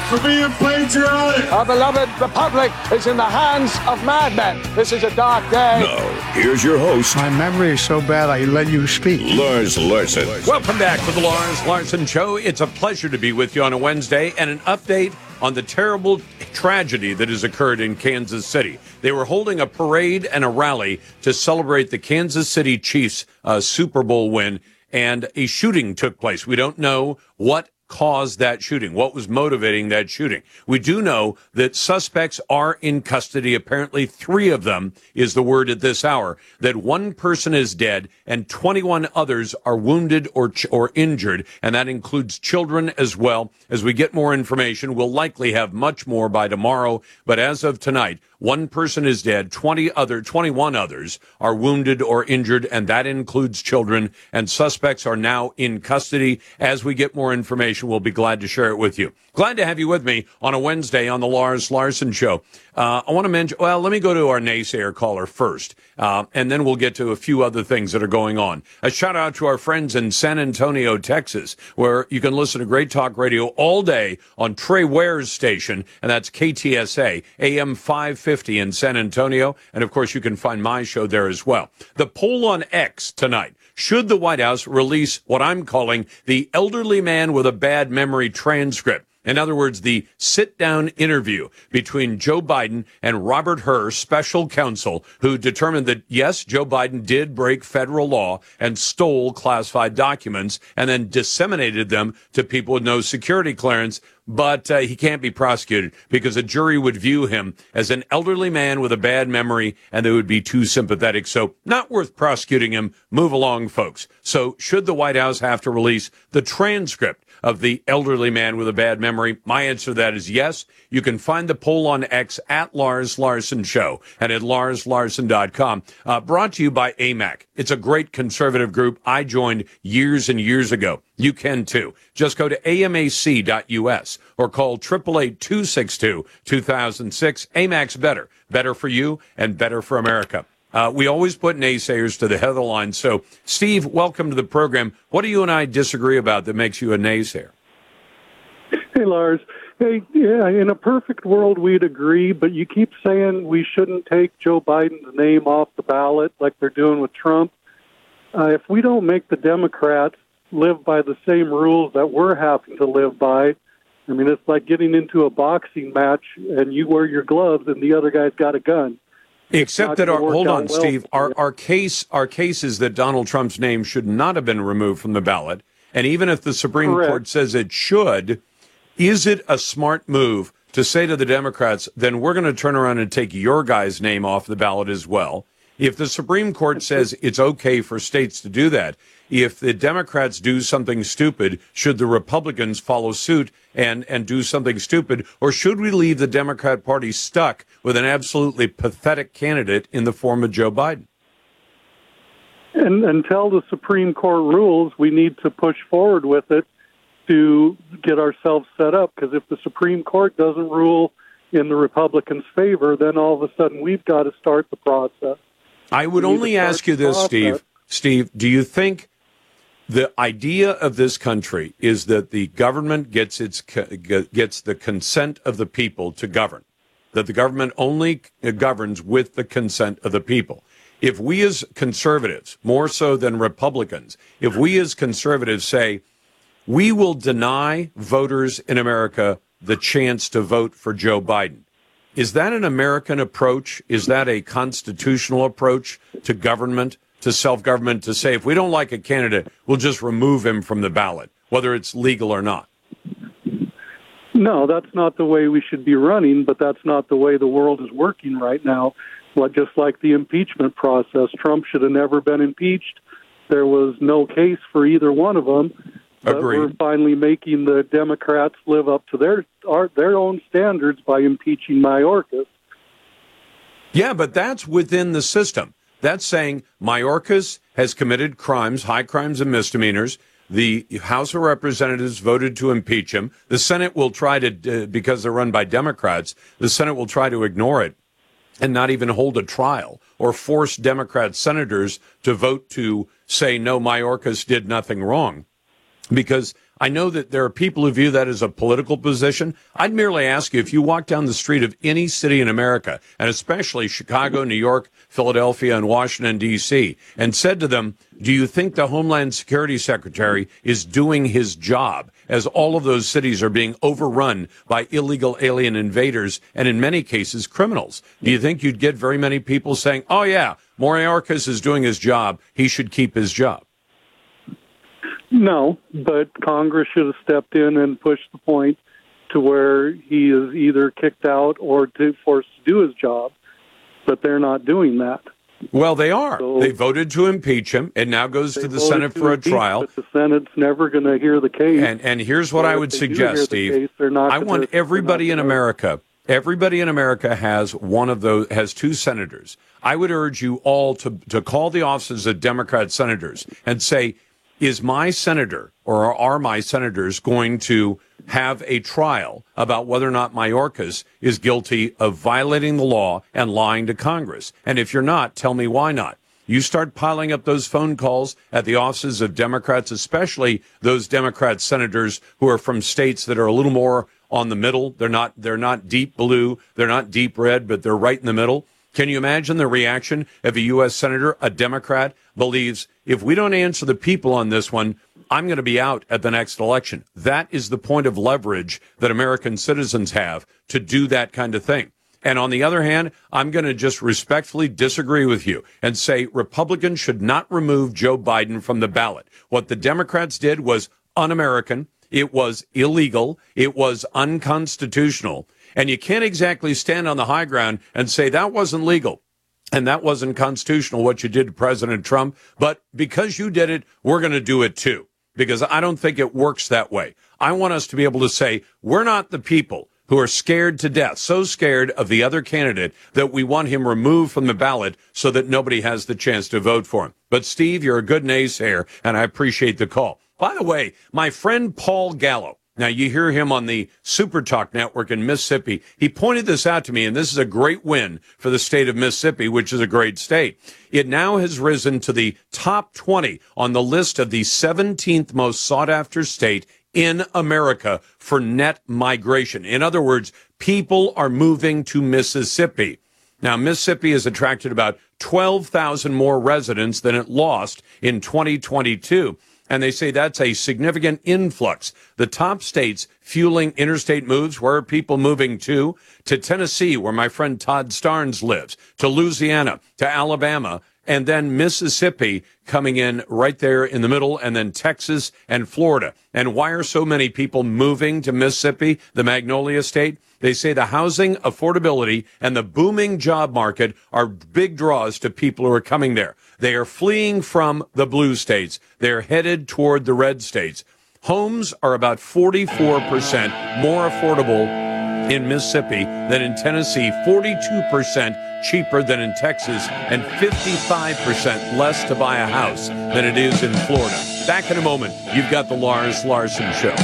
for being patriotic. Our beloved republic is in the hands of madmen. This is a dark day. Now, here's your host. My memory is so bad I let you speak. Lars Larson. Welcome back to the Lars Larson Show. It's a pleasure to be with you on a Wednesday and an update on the terrible tragedy that has occurred in Kansas City. They were holding a parade and a rally to celebrate the Kansas City Chiefs uh, Super Bowl win, and a shooting took place. We don't know what caused that shooting? What was motivating that shooting? We do know that suspects are in custody. Apparently, three of them is the word at this hour. That one person is dead and 21 others are wounded or ch- or injured, and that includes children as well. As we get more information, we'll likely have much more by tomorrow. But as of tonight, one person is dead, 20 other, 21 others are wounded or injured, and that includes children. And suspects are now in custody. As we get more information, we'll be glad to share it with you. Glad to have you with me on a Wednesday on the Lars Larson Show. Uh, I want to mention, well, let me go to our naysayer caller first, uh, and then we'll get to a few other things that are going on. A shout out to our friends in San Antonio, Texas, where you can listen to great talk radio all day on Trey Ware's station, and that's KTSA, AM 550 in San Antonio. And of course, you can find my show there as well. The poll on X tonight. Should the White House release what I'm calling the elderly man with a bad memory transcript? In other words, the sit down interview between Joe Biden and Robert Hur, special counsel, who determined that yes, Joe Biden did break federal law and stole classified documents and then disseminated them to people with no security clearance but uh, he can't be prosecuted because a jury would view him as an elderly man with a bad memory and they would be too sympathetic. So, not worth prosecuting him. Move along, folks. So, should the White House have to release the transcript of the elderly man with a bad memory? My answer to that is yes. You can find the poll on X at Lars Larson Show and at larslarson.com. Uh, brought to you by AMAC. It's a great conservative group I joined years and years ago. You can too. Just go to amac.us or call 888-262-2006. AMAC's better. Better for you and better for America. Uh, we always put naysayers to the [LAUGHS] head of the line. So, Steve, welcome to the program. What do you and I disagree about that makes you a naysayer? Hey, Lars. Hey, yeah, in a perfect world, we'd agree, but you keep saying we shouldn't take Joe Biden's name off the ballot like they're doing with Trump. Uh, if we don't make the Democrats live by the same rules that we're having to live by, I mean, it's like getting into a boxing match and you wear your gloves and the other guy's got a gun. Except that our hold on, well Steve. Our our case our case is that Donald Trump's name should not have been removed from the ballot, and even if the Supreme Correct. Court says it should, is it a smart move to say to the Democrats, then we're going to turn around and take your guy's name off the ballot as well? If the Supreme Court says it's okay for states to do that, if the Democrats do something stupid, should the Republicans follow suit and, and do something stupid? Or should we leave the Democrat Party stuck with an absolutely pathetic candidate in the form of Joe Biden? And until the Supreme Court rules, we need to push forward with it to get ourselves set up. Because if the Supreme Court doesn't rule in the Republicans' favor, then all of a sudden we've got to start the process. I would only ask you this. Steve. Steve, do you think the idea of this country is that the government gets its gets the consent of the people to govern that the government only governs with the consent of the people if we as conservatives more so than republicans if we as conservatives say we will deny voters in america the chance to vote for joe biden is that an american approach is that a constitutional approach to government to self government to say if we don't like a candidate, we'll just remove him from the ballot, whether it's legal or not? No, that's not the way we should be running, but that's not the way the world is working right now. Just like the impeachment process, Trump should have never been impeached. There was no case for either one of them. But Agreed. we're finally making the Democrats live up to their their own standards by impeaching Mayorkas. Yeah, but that's within the system. That's saying Mayorkas has committed crimes, high crimes and misdemeanors. The House of Representatives voted to impeach him. The Senate will try to, uh, because they're run by Democrats, the Senate will try to ignore it and not even hold a trial or force Democrat senators to vote to say, no, Mayorkas did nothing wrong. Because I know that there are people who view that as a political position. I'd merely ask you if you walk down the street of any city in America, and especially Chicago, New York, Philadelphia, and Washington, D.C., and said to them, Do you think the Homeland Security Secretary is doing his job as all of those cities are being overrun by illegal alien invaders and in many cases criminals? Do you think you'd get very many people saying, Oh, yeah, Mayorkas is doing his job. He should keep his job? No, but Congress should have stepped in and pushed the point to where he is either kicked out or to, forced to do his job. But they're not doing that. Well, they are. So, they voted to impeach him. It now goes to the Senate for a trial. The Senate's never going to hear the case. And and here's what I would suggest, Steve. Case, I want everybody in America. Everybody in America has one of those has two senators. I would urge you all to to call the offices of Democrat senators and say, is my senator or are my senators going to have a trial about whether or not Mayorkas is guilty of violating the law and lying to Congress? And if you're not, tell me why not. You start piling up those phone calls at the offices of Democrats, especially those Democrat senators who are from states that are a little more on the middle. They're not, they're not deep blue. They're not deep red, but they're right in the middle. Can you imagine the reaction if a U.S. Senator, a Democrat, believes if we don't answer the people on this one, I'm going to be out at the next election? That is the point of leverage that American citizens have to do that kind of thing. And on the other hand, I'm going to just respectfully disagree with you and say Republicans should not remove Joe Biden from the ballot. What the Democrats did was un American. It was illegal. It was unconstitutional. And you can't exactly stand on the high ground and say that wasn't legal and that wasn't constitutional what you did to President Trump. But because you did it, we're going to do it too. Because I don't think it works that way. I want us to be able to say, we're not the people who are scared to death, so scared of the other candidate that we want him removed from the ballot so that nobody has the chance to vote for him. But Steve, you're a good naysayer, and I appreciate the call. By the way, my friend Paul Gallo, now you hear him on the Super Talk network in Mississippi. He pointed this out to me, and this is a great win for the state of Mississippi, which is a great state. It now has risen to the top 20 on the list of the 17th most sought after state in America for net migration. In other words, people are moving to Mississippi. Now, Mississippi has attracted about 12,000 more residents than it lost in 2022. And they say that's a significant influx. The top states fueling interstate moves, where are people moving to? To Tennessee, where my friend Todd Starnes lives, to Louisiana, to Alabama, and then Mississippi coming in right there in the middle, and then Texas and Florida. And why are so many people moving to Mississippi, the Magnolia State? They say the housing affordability and the booming job market are big draws to people who are coming there. They are fleeing from the blue states. They're headed toward the red states. Homes are about 44% more affordable in Mississippi than in Tennessee, 42% cheaper than in Texas, and 55% less to buy a house than it is in Florida. Back in a moment, you've got the Lars Larson Show.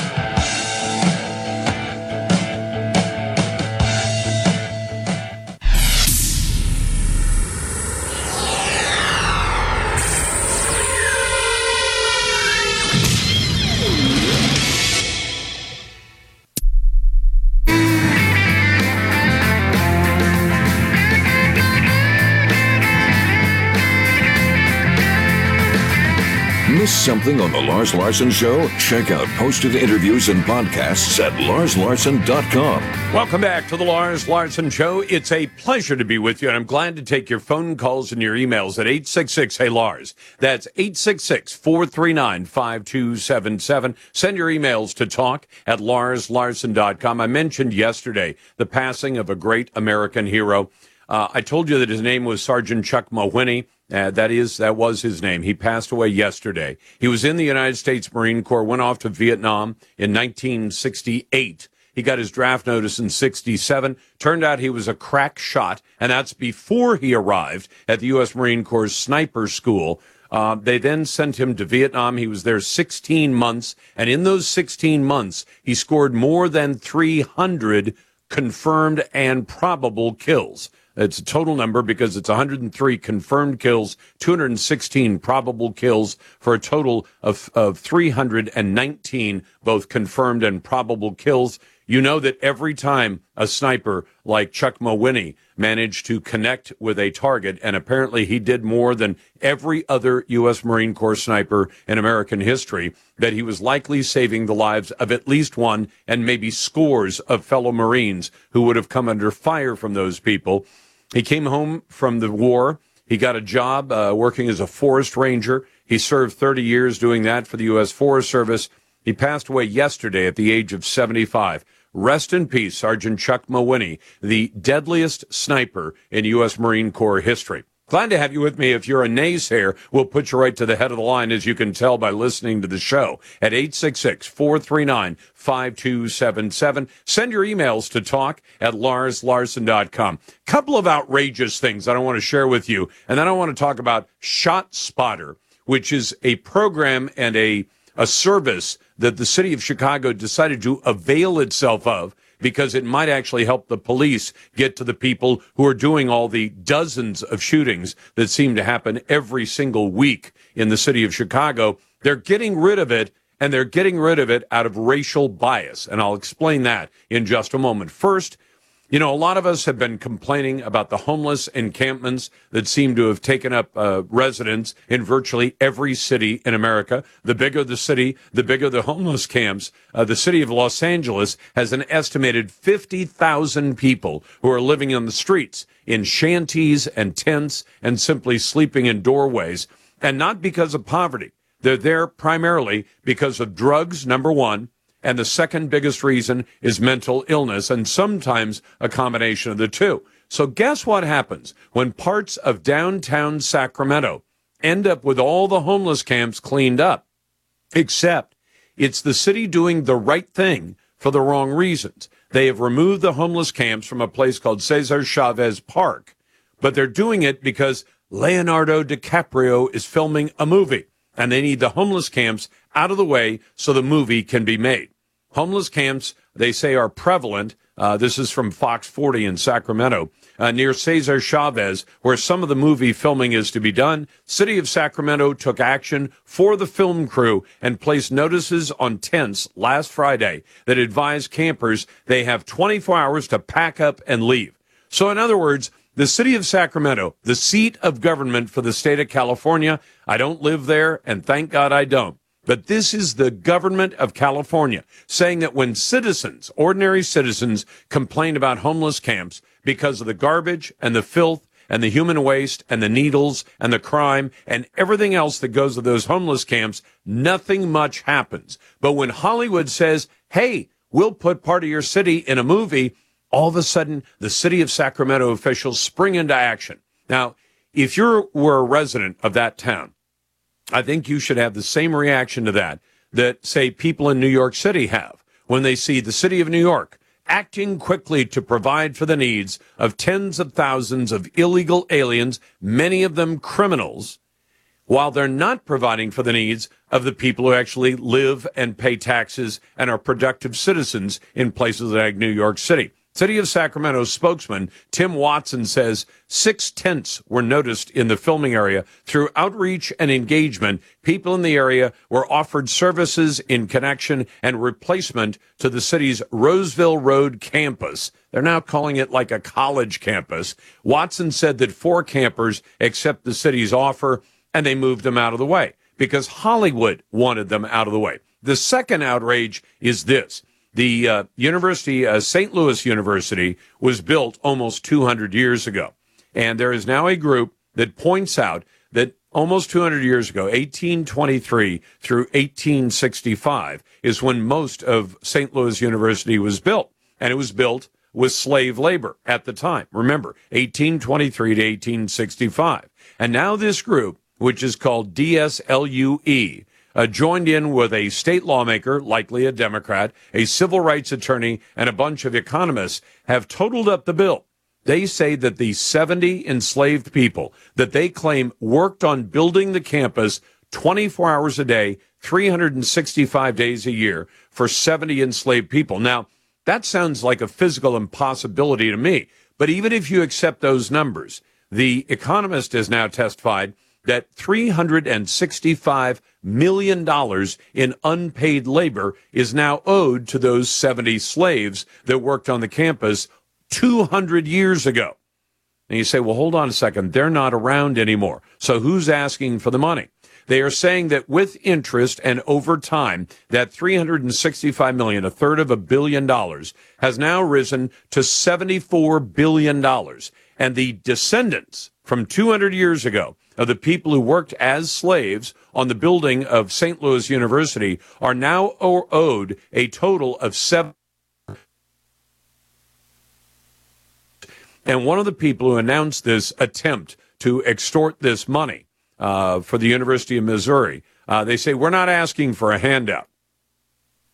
Something on The Lars Larson Show? Check out posted interviews and podcasts at larslarson.com. Welcome back to The Lars Larson Show. It's a pleasure to be with you, and I'm glad to take your phone calls and your emails at 866 Hey Lars. That's 866 439 5277. Send your emails to talk at larslarson.com. I mentioned yesterday the passing of a great American hero. Uh, I told you that his name was Sergeant Chuck Mawhinney. Uh, that is, that was his name. He passed away yesterday. He was in the United States Marine Corps, went off to Vietnam in 1968. He got his draft notice in 67. Turned out he was a crack shot, and that's before he arrived at the U.S. Marine Corps sniper school. Uh, they then sent him to Vietnam. He was there 16 months, and in those 16 months, he scored more than 300 confirmed and probable kills. It's a total number because it's 103 confirmed kills, 216 probable kills for a total of, of 319 both confirmed and probable kills. You know that every time a sniper like Chuck Mawhinney managed to connect with a target, and apparently he did more than every other U.S. Marine Corps sniper in American history, that he was likely saving the lives of at least one and maybe scores of fellow Marines who would have come under fire from those people. He came home from the war. He got a job uh, working as a forest ranger. He served 30 years doing that for the U.S. Forest Service. He passed away yesterday at the age of 75. Rest in peace, Sergeant Chuck Mawhinney, the deadliest sniper in U.S. Marine Corps history. Glad to have you with me. If you're a naysayer, we'll put you right to the head of the line, as you can tell by listening to the show at 866 439 5277. Send your emails to talk at larslarson.com. Couple of outrageous things that I want to share with you. And then I want to talk about Shot Spotter, which is a program and a, a service that the city of Chicago decided to avail itself of because it might actually help the police get to the people who are doing all the dozens of shootings that seem to happen every single week in the city of Chicago. They're getting rid of it and they're getting rid of it out of racial bias. And I'll explain that in just a moment. First, you know, a lot of us have been complaining about the homeless encampments that seem to have taken up uh, residence in virtually every city in America. The bigger the city, the bigger the homeless camps. Uh, the city of Los Angeles has an estimated 50,000 people who are living on the streets in shanties and tents and simply sleeping in doorways. And not because of poverty. They're there primarily because of drugs, number one, And the second biggest reason is mental illness and sometimes a combination of the two. So guess what happens when parts of downtown Sacramento end up with all the homeless camps cleaned up? Except it's the city doing the right thing for the wrong reasons. They have removed the homeless camps from a place called Cesar Chavez Park, but they're doing it because Leonardo DiCaprio is filming a movie and they need the homeless camps out of the way so the movie can be made. Homeless camps, they say, are prevalent. Uh, this is from Fox 40 in Sacramento, uh, near Cesar Chavez, where some of the movie filming is to be done. City of Sacramento took action for the film crew and placed notices on tents last Friday that advise campers they have 24 hours to pack up and leave. So, in other words, the city of Sacramento, the seat of government for the state of California, I don't live there, and thank God I don't. But this is the government of California saying that when citizens, ordinary citizens, complain about homeless camps because of the garbage and the filth and the human waste and the needles and the crime and everything else that goes with those homeless camps, nothing much happens. But when Hollywood says, hey, we'll put part of your city in a movie, all of a sudden the city of Sacramento officials spring into action. Now, if you were a resident of that town, I think you should have the same reaction to that that, say, people in New York City have when they see the city of New York acting quickly to provide for the needs of tens of thousands of illegal aliens, many of them criminals, while they're not providing for the needs of the people who actually live and pay taxes and are productive citizens in places like New York City. City of Sacramento spokesman Tim Watson says six tents were noticed in the filming area. Through outreach and engagement, people in the area were offered services in connection and replacement to the city's Roseville Road campus. They're now calling it like a college campus. Watson said that four campers accept the city's offer and they moved them out of the way because Hollywood wanted them out of the way. The second outrage is this. The uh, University, uh, St. Louis University, was built almost 200 years ago. And there is now a group that points out that almost 200 years ago, 1823 through 1865, is when most of St. Louis University was built. And it was built with slave labor at the time. Remember, 1823 to 1865. And now this group, which is called DSLUE, uh, joined in with a state lawmaker, likely a Democrat, a civil rights attorney, and a bunch of economists, have totaled up the bill. They say that the 70 enslaved people that they claim worked on building the campus 24 hours a day, 365 days a year for 70 enslaved people. Now, that sounds like a physical impossibility to me. But even if you accept those numbers, the economist has now testified that $365 million in unpaid labor is now owed to those 70 slaves that worked on the campus 200 years ago. And you say, well, hold on a second. They're not around anymore. So who's asking for the money? They are saying that with interest and over time, that 365 million, a third of a billion dollars, has now risen to 74 billion dollars. And the descendants from 200 years ago of the people who worked as slaves on the building of St. Louis University are now owed a total of seven. And one of the people who announced this attempt to extort this money uh, for the University of Missouri, uh, they say, we're not asking for a handout.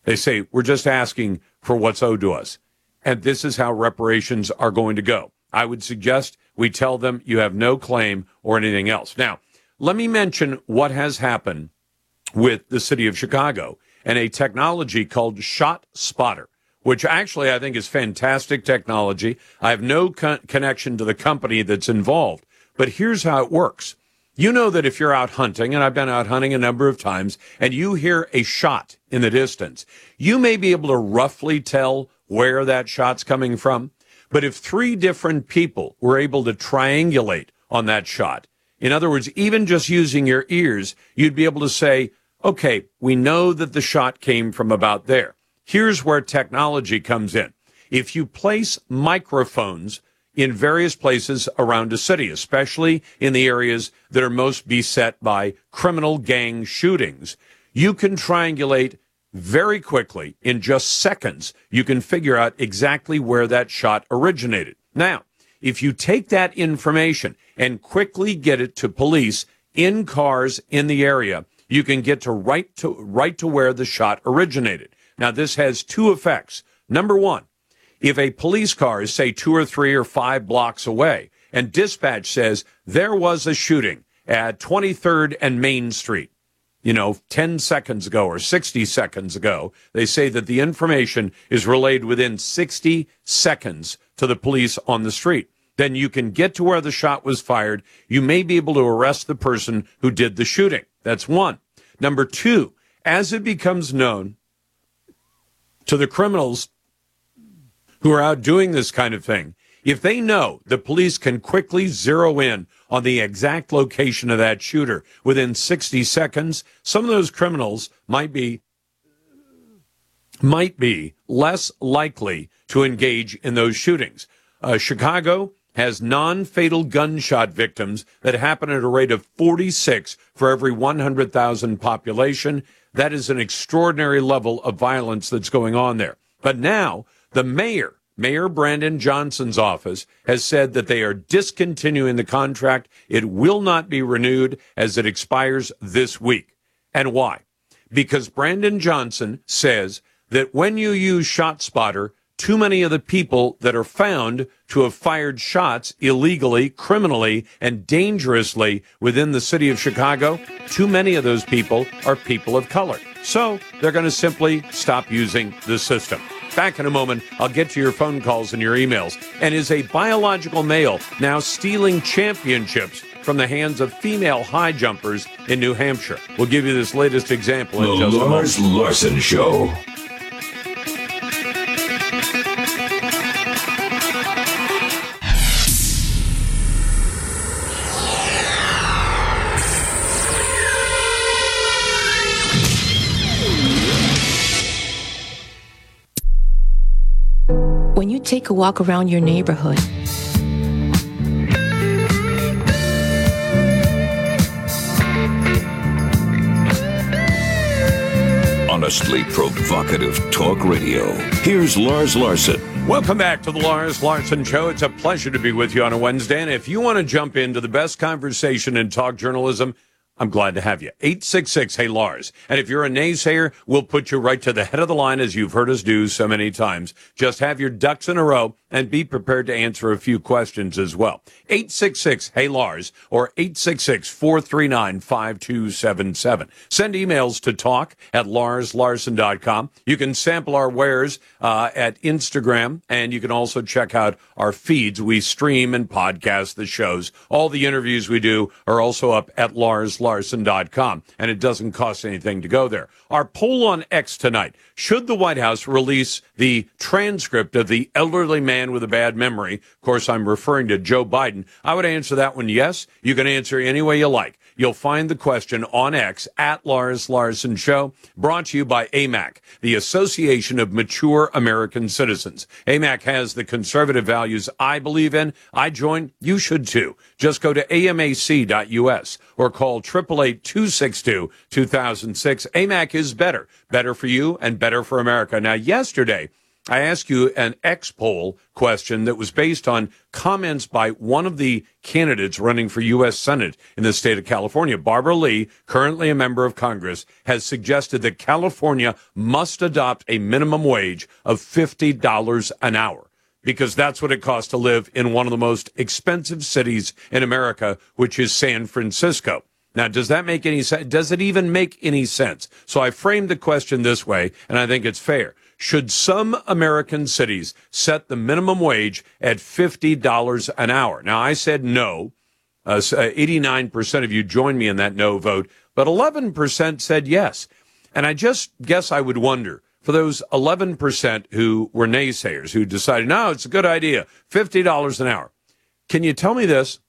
They say, we're just asking for what's owed to us. And this is how reparations are going to go. I would suggest we tell them you have no claim or anything else. Now, let me mention what has happened with the city of Chicago and a technology called Shot Spotter, which actually I think is fantastic technology. I have no con- connection to the company that's involved, but here's how it works. You know that if you're out hunting, and I've been out hunting a number of times, and you hear a shot in the distance, you may be able to roughly tell where that shot's coming from. But if three different people were able to triangulate on that shot, in other words, even just using your ears, you'd be able to say, okay, we know that the shot came from about there. Here's where technology comes in. If you place microphones in various places around a city, especially in the areas that are most beset by criminal gang shootings, you can triangulate very quickly, in just seconds, you can figure out exactly where that shot originated. Now, if you take that information and quickly get it to police in cars in the area, you can get to right to right to where the shot originated. Now, this has two effects. Number one, if a police car is, say, two or three or five blocks away, and dispatch says there was a shooting at 23rd and Main Street, you know, 10 seconds ago or 60 seconds ago, they say that the information is relayed within 60 seconds to the police on the street. Then you can get to where the shot was fired. You may be able to arrest the person who did the shooting. That's one. Number two, as it becomes known to the criminals who are out doing this kind of thing, if they know the police can quickly zero in on the exact location of that shooter within 60 seconds, some of those criminals might be might be less likely to engage in those shootings. Uh, Chicago has non-fatal gunshot victims that happen at a rate of 46 for every 100,000 population. That is an extraordinary level of violence that's going on there. But now the mayor Mayor Brandon Johnson's office has said that they are discontinuing the contract. It will not be renewed as it expires this week. And why? Because Brandon Johnson says that when you use ShotSpotter, too many of the people that are found to have fired shots illegally, criminally, and dangerously within the city of Chicago, too many of those people are people of color. So they're going to simply stop using the system. Back in a moment, I'll get to your phone calls and your emails. And is a biological male now stealing championships from the hands of female high jumpers in New Hampshire? We'll give you this latest example in the just Lars a moment. Larson Show. Take a walk around your neighborhood, Honestly provocative talk radio. Here's Lars Larson. Welcome back to the Lars Larson Show. It's a pleasure to be with you on a Wednesday. And if you want to jump into the best conversation in talk journalism, I'm glad to have you. 866 Hey Lars. And if you're a naysayer, we'll put you right to the head of the line as you've heard us do so many times. Just have your ducks in a row and be prepared to answer a few questions as well. 866 Hey Lars or 866 439 5277. Send emails to talk at larslarson.com. You can sample our wares uh, at Instagram and you can also check out our feeds. We stream and podcast the shows. All the interviews we do are also up at Lars larson.com, and it doesn't cost anything to go there. Our poll on X tonight should the White House release the transcript of the elderly man with a bad memory? Of course, I'm referring to Joe Biden. I would answer that one yes. You can answer any way you like. You'll find the question on X at Lars Larson Show, brought to you by AMAC, the Association of Mature American Citizens. AMAC has the conservative values I believe in. I join. You should too. Just go to amac.us or call 888-262-2006. AMAC is better. Better for you and better for America. Now, yesterday, I asked you an X poll question that was based on comments by one of the candidates running for U.S. Senate in the state of California. Barbara Lee, currently a member of Congress, has suggested that California must adopt a minimum wage of $50 an hour because that's what it costs to live in one of the most expensive cities in America, which is San Francisco. Now, does that make any sense? Does it even make any sense? So I framed the question this way, and I think it's fair. Should some American cities set the minimum wage at $50 an hour? Now, I said no. Uh, 89% of you joined me in that no vote, but 11% said yes. And I just guess I would wonder for those 11% who were naysayers who decided, no, it's a good idea, $50 an hour. Can you tell me this?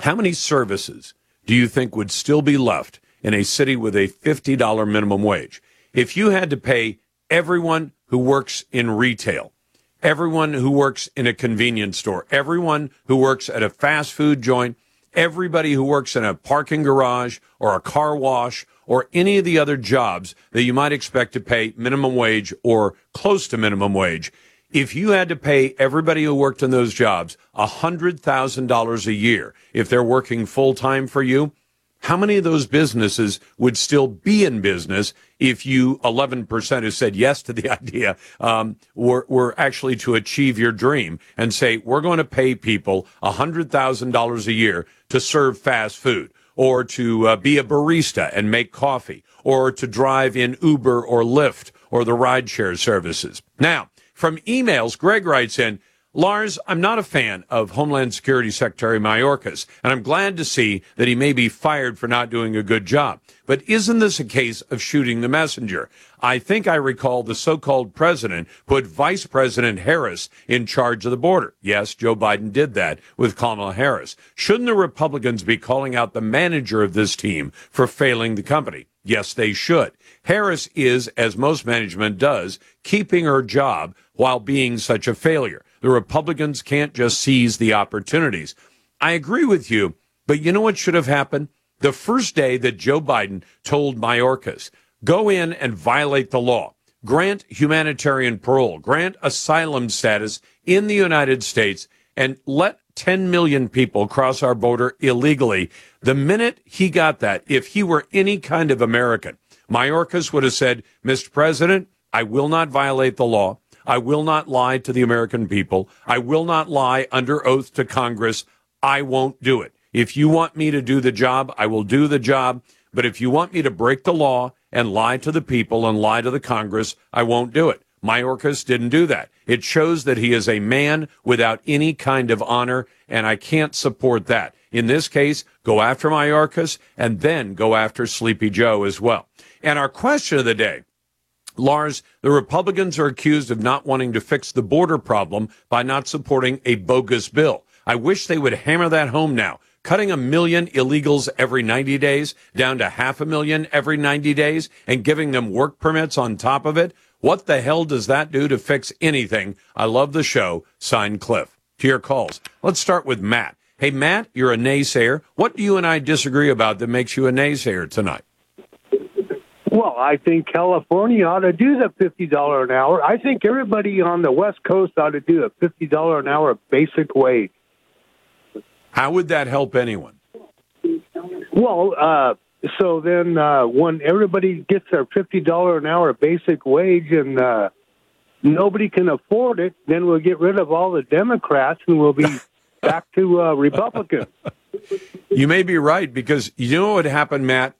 How many services do you think would still be left in a city with a $50 minimum wage? If you had to pay everyone who works in retail, everyone who works in a convenience store, everyone who works at a fast food joint, everybody who works in a parking garage or a car wash or any of the other jobs that you might expect to pay minimum wage or close to minimum wage. If you had to pay everybody who worked in those jobs $100,000 a year if they're working full time for you, how many of those businesses would still be in business if you 11% who said yes to the [LAUGHS] idea um, were, were actually to achieve your dream and say, we're going to pay people $100,000 a year to serve fast food or to uh, be a barista and make coffee or to drive in Uber or Lyft or the rideshare services. Now, from emails, Greg writes in, Lars, I'm not a fan of Homeland Security Secretary Mayorkas, and I'm glad to see that he may be fired for not doing a good job. But isn't this a case of shooting the messenger? I think I recall the so-called president put Vice President Harris in charge of the border. Yes, Joe Biden did that with Kamala Harris. Shouldn't the Republicans be calling out the manager of this team for failing the company? Yes, they should. Harris is, as most management does, keeping her job while being such a failure. The Republicans can't just seize the opportunities. I agree with you, but you know what should have happened? The first day that Joe Biden told Mayorkas, go in and violate the law, grant humanitarian parole, grant asylum status in the United States, and let 10 million people cross our border illegally. The minute he got that, if he were any kind of American, Mayorkas would have said, Mr. President, I will not violate the law. I will not lie to the American people. I will not lie under oath to Congress. I won't do it. If you want me to do the job, I will do the job. But if you want me to break the law and lie to the people and lie to the Congress, I won't do it. Mayorkas didn't do that. It shows that he is a man without any kind of honor, and I can't support that. In this case, go after Mayorkas and then go after Sleepy Joe as well. And our question of the day Lars, the Republicans are accused of not wanting to fix the border problem by not supporting a bogus bill. I wish they would hammer that home now. Cutting a million illegals every 90 days down to half a million every 90 days and giving them work permits on top of it. What the hell does that do to fix anything? I love the show. Signed Cliff. To your calls. Let's start with Matt. Hey, Matt, you're a naysayer. What do you and I disagree about that makes you a naysayer tonight? Well, I think California ought to do the fifty dollar an hour. I think everybody on the West Coast ought to do a fifty dollar an hour basic wage. How would that help anyone? Well, uh, so then uh, when everybody gets their fifty dollar an hour basic wage and uh, nobody can afford it, then we'll get rid of all the Democrats and we'll be [LAUGHS] back to uh, Republicans. You may be right because you know what happened, Matt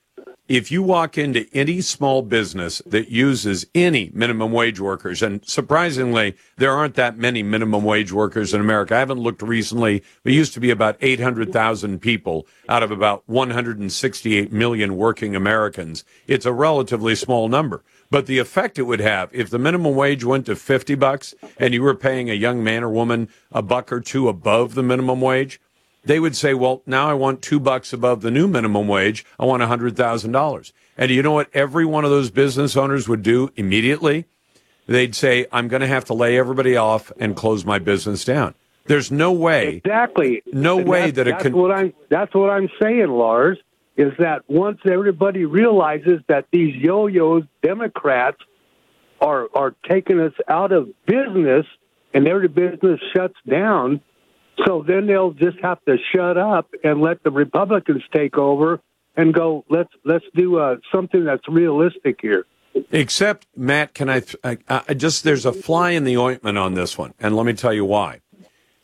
if you walk into any small business that uses any minimum wage workers, and surprisingly, there aren't that many minimum wage workers in America. I haven't looked recently. It used to be about 800,000 people out of about 168 million working Americans. It's a relatively small number. But the effect it would have if the minimum wage went to 50 bucks and you were paying a young man or woman a buck or two above the minimum wage, they would say, well, now I want two bucks above the new minimum wage. I want $100,000. And you know what every one of those business owners would do immediately? They'd say, I'm going to have to lay everybody off and close my business down. There's no way. Exactly. No and way that it that's can. What I'm, that's what I'm saying, Lars, is that once everybody realizes that these yo-yos, Democrats, are, are taking us out of business and every business shuts down – so then they'll just have to shut up and let the Republicans take over and go. Let's let's do uh, something that's realistic here. Except Matt, can I, I, I just there's a fly in the ointment on this one, and let me tell you why.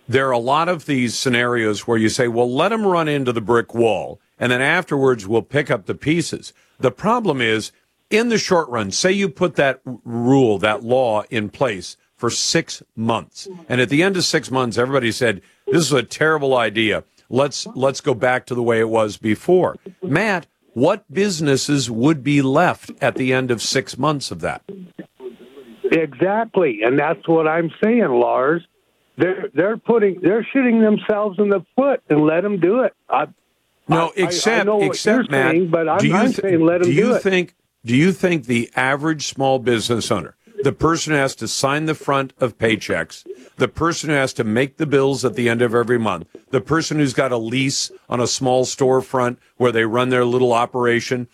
There are a lot of these scenarios where you say, "Well, let them run into the brick wall, and then afterwards we'll pick up the pieces." The problem is, in the short run, say you put that rule, that law in place for six months. And at the end of six months, everybody said, this is a terrible idea. Let's, let's go back to the way it was before. Matt, what businesses would be left at the end of six months of that? Exactly. And that's what I'm saying, Lars. They're, they're putting, they're shooting themselves in the foot and let them do it. I, no, except, I, I except, Matt, saying, but I'm, do you th- saying let them do you do think, do you think the average small business owner the person who has to sign the front of paychecks, the person who has to make the bills at the end of every month, the person who's got a lease on a small storefront where they run their little operation.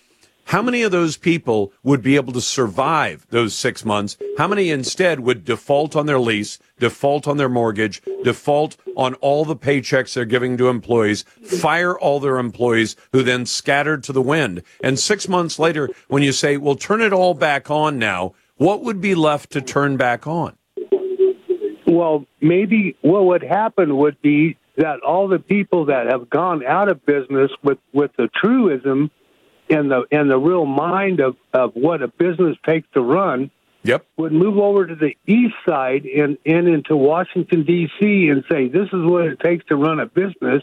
How many of those people would be able to survive those six months? How many instead would default on their lease, default on their mortgage, default on all the paychecks they're giving to employees, fire all their employees who then scattered to the wind? And six months later, when you say, well, turn it all back on now, what would be left to turn back on? Well, maybe what would happen would be that all the people that have gone out of business with, with the truism and the and the real mind of, of what a business takes to run yep. would move over to the east side and, and into Washington D.C. and say this is what it takes to run a business,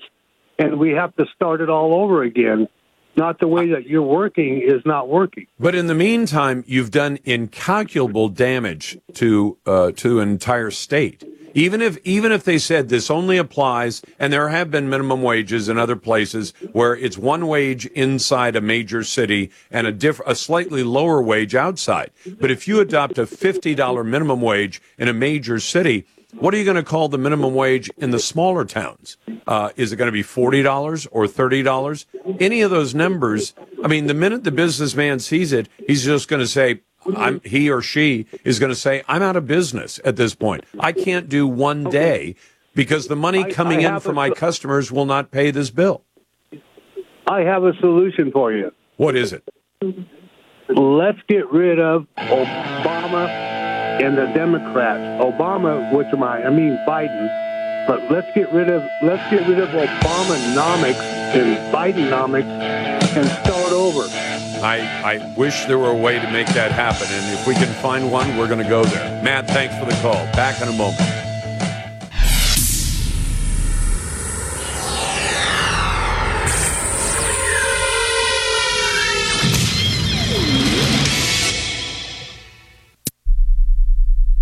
and we have to start it all over again. Not the way that you're working is not working. But in the meantime, you've done incalculable damage to uh, to an entire state. Even if even if they said this only applies, and there have been minimum wages in other places where it's one wage inside a major city and a diff- a slightly lower wage outside. But if you adopt a fifty dollar minimum wage in a major city, what are you going to call the minimum wage in the smaller towns? Uh, is it going to be forty dollars or thirty dollars? Any of those numbers? I mean, the minute the businessman sees it, he's just going to say, I'm, he or she is going to say, I'm out of business at this point. I can't do one day because the money coming I, I in from my customers will not pay this bill. I have a solution for you. What is it? Let's get rid of Obama and the Democrats. Obama, which am I? I mean Biden. But let's get rid of let's get rid of Obamanomics and Bidenomics and start over. I, I wish there were a way to make that happen. And if we can find one, we're going to go there. Matt, thanks for the call. Back in a moment.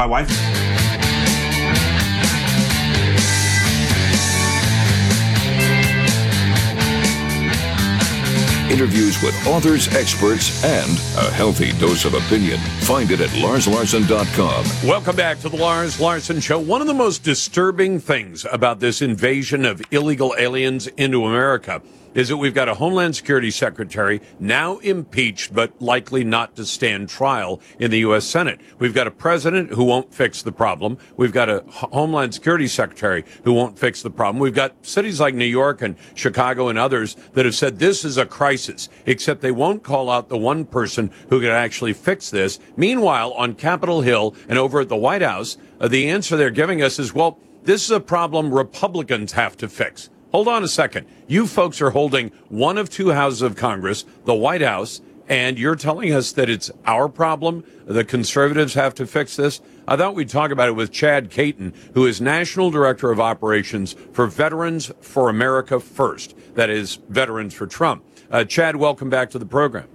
My wife. Interviews with authors, experts, and a healthy dose of opinion. Find it at larslarson.com. Welcome back to the Lars Larson Show. One of the most disturbing things about this invasion of illegal aliens into America is that we've got a Homeland Security Secretary now impeached, but likely not to stand trial in the U.S. Senate. We've got a president who won't fix the problem. We've got a Homeland Security Secretary who won't fix the problem. We've got cities like New York and Chicago and others that have said this is a crisis, except they won't call out the one person who could actually fix this. Meanwhile, on Capitol Hill and over at the White House, uh, the answer they're giving us is, well, this is a problem Republicans have to fix. Hold on a second. You folks are holding one of two houses of Congress, the White House, and you're telling us that it's our problem. The conservatives have to fix this. I thought we'd talk about it with Chad Caton, who is National Director of Operations for Veterans for America First. That is, Veterans for Trump. Uh, Chad, welcome back to the program.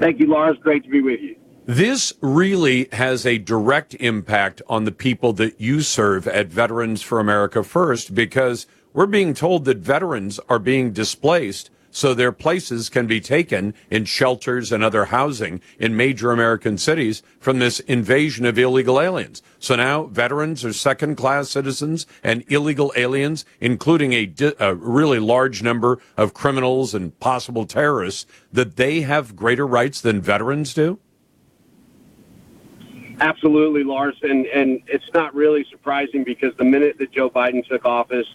Thank you, Lars. Great to be with you. This really has a direct impact on the people that you serve at Veterans for America First because we're being told that veterans are being displaced so their places can be taken in shelters and other housing in major American cities from this invasion of illegal aliens. So now veterans are second class citizens and illegal aliens, including a, di- a really large number of criminals and possible terrorists, that they have greater rights than veterans do? Absolutely, Lars, and and it's not really surprising because the minute that Joe Biden took office,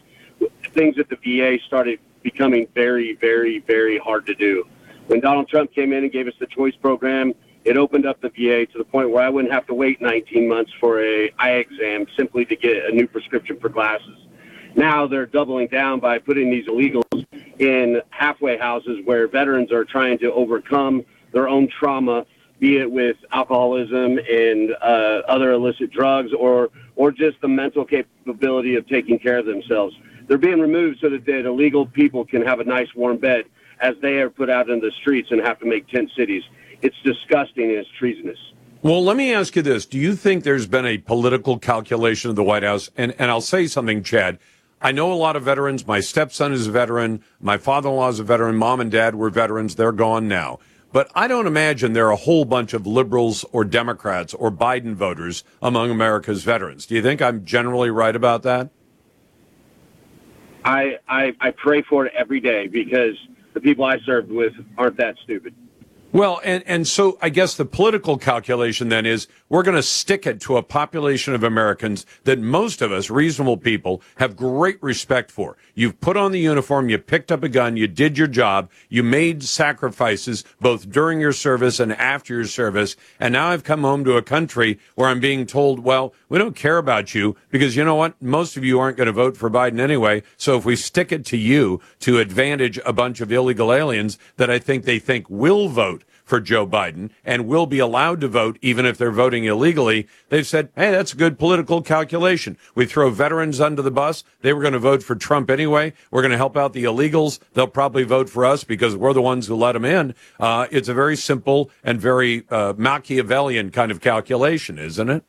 things at the VA started becoming very, very, very hard to do. When Donald Trump came in and gave us the choice program, it opened up the VA to the point where I wouldn't have to wait 19 months for a eye exam simply to get a new prescription for glasses. Now they're doubling down by putting these illegals in halfway houses where veterans are trying to overcome their own trauma be it with alcoholism and uh, other illicit drugs or or just the mental capability of taking care of themselves. They're being removed so that, that illegal people can have a nice warm bed as they are put out in the streets and have to make tent cities. It's disgusting and it's treasonous. Well, let me ask you this. Do you think there's been a political calculation of the White House? And, and I'll say something, Chad. I know a lot of veterans. My stepson is a veteran. My father in law is a veteran. Mom and dad were veterans. They're gone now. But I don't imagine there are a whole bunch of liberals or Democrats or Biden voters among America's veterans. Do you think I'm generally right about that? I, I, I pray for it every day because the people I served with aren't that stupid. Well, and, and so I guess the political calculation then is we're going to stick it to a population of Americans that most of us, reasonable people, have great respect for. You've put on the uniform, you picked up a gun, you did your job, you made sacrifices both during your service and after your service. And now I've come home to a country where I'm being told, well, we don't care about you because you know what? Most of you aren't going to vote for Biden anyway. So if we stick it to you to advantage a bunch of illegal aliens that I think they think will vote for Joe Biden and will be allowed to vote even if they're voting illegally. They've said, hey, that's a good political calculation. We throw veterans under the bus. They were going to vote for Trump anyway. We're going to help out the illegals. They'll probably vote for us because we're the ones who let them in. Uh, it's a very simple and very uh, Machiavellian kind of calculation, isn't it?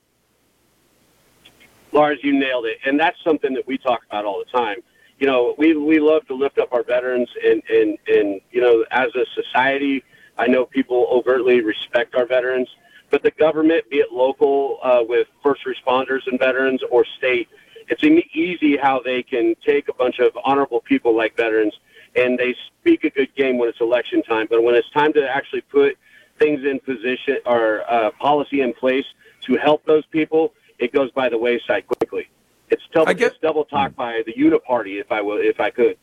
Lars, you nailed it. And that's something that we talk about all the time. You know, we, we love to lift up our veterans and, and, and, you know, as a society, I know people overtly respect our veterans, but the government, be it local uh, with first responders and veterans or state, it's easy how they can take a bunch of honorable people like veterans and they speak a good game when it's election time. But when it's time to actually put things in position or uh, policy in place to help those people, it goes by the wayside quickly. It's double, it's double talk by the uniparty, if I will, if I could.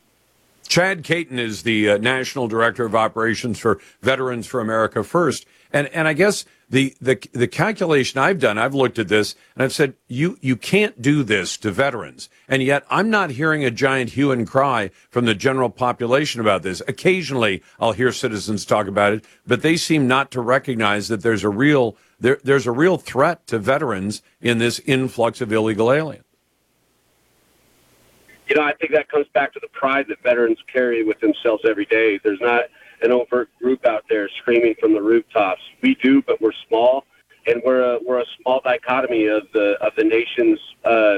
Chad Caton is the uh, national director of operations for Veterans for America First, and and I guess the the the calculation I've done, I've looked at this and I've said you you can't do this to veterans, and yet I'm not hearing a giant hue and cry from the general population about this. Occasionally, I'll hear citizens talk about it, but they seem not to recognize that there's a real there, there's a real threat to veterans in this influx of illegal aliens you know, I think that comes back to the pride that veterans carry with themselves every day. There's not an overt group out there screaming from the rooftops. We do, but we're small, and we're a, we're a small dichotomy of the of the nation's uh, uh,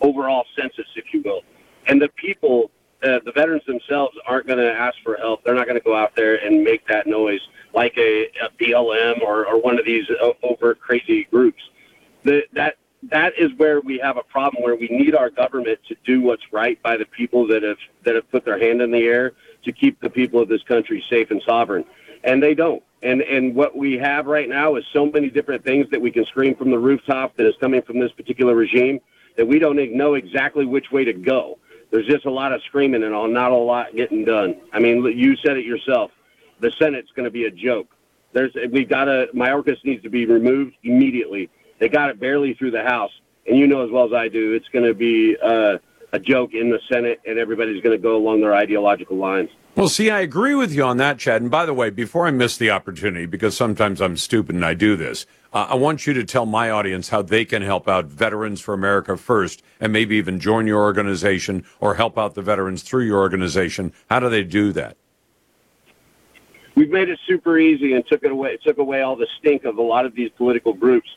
overall census, if you will. And the people, uh, the veterans themselves, aren't going to ask for help. They're not going to go out there and make that noise like a, a BLM or, or one of these overt crazy groups. The, that that is where we have a problem where we need our government to do what's right by the people that have that have put their hand in the air to keep the people of this country safe and sovereign. And they don't. And and what we have right now is so many different things that we can scream from the rooftop that is coming from this particular regime that we don't know exactly which way to go. There's just a lot of screaming and all not a lot getting done. I mean you said it yourself. The senate's going to be a joke. There's we've got to mayorkas needs to be removed immediately they got it barely through the House, and you know as well as I do, it's going to be uh, a joke in the Senate, and everybody's going to go along their ideological lines. Well, see, I agree with you on that, Chad. And by the way, before I miss the opportunity, because sometimes I'm stupid and I do this, uh, I want you to tell my audience how they can help out Veterans for America first, and maybe even join your organization or help out the veterans through your organization. How do they do that? We've made it super easy and took it away. Took away all the stink of a lot of these political groups.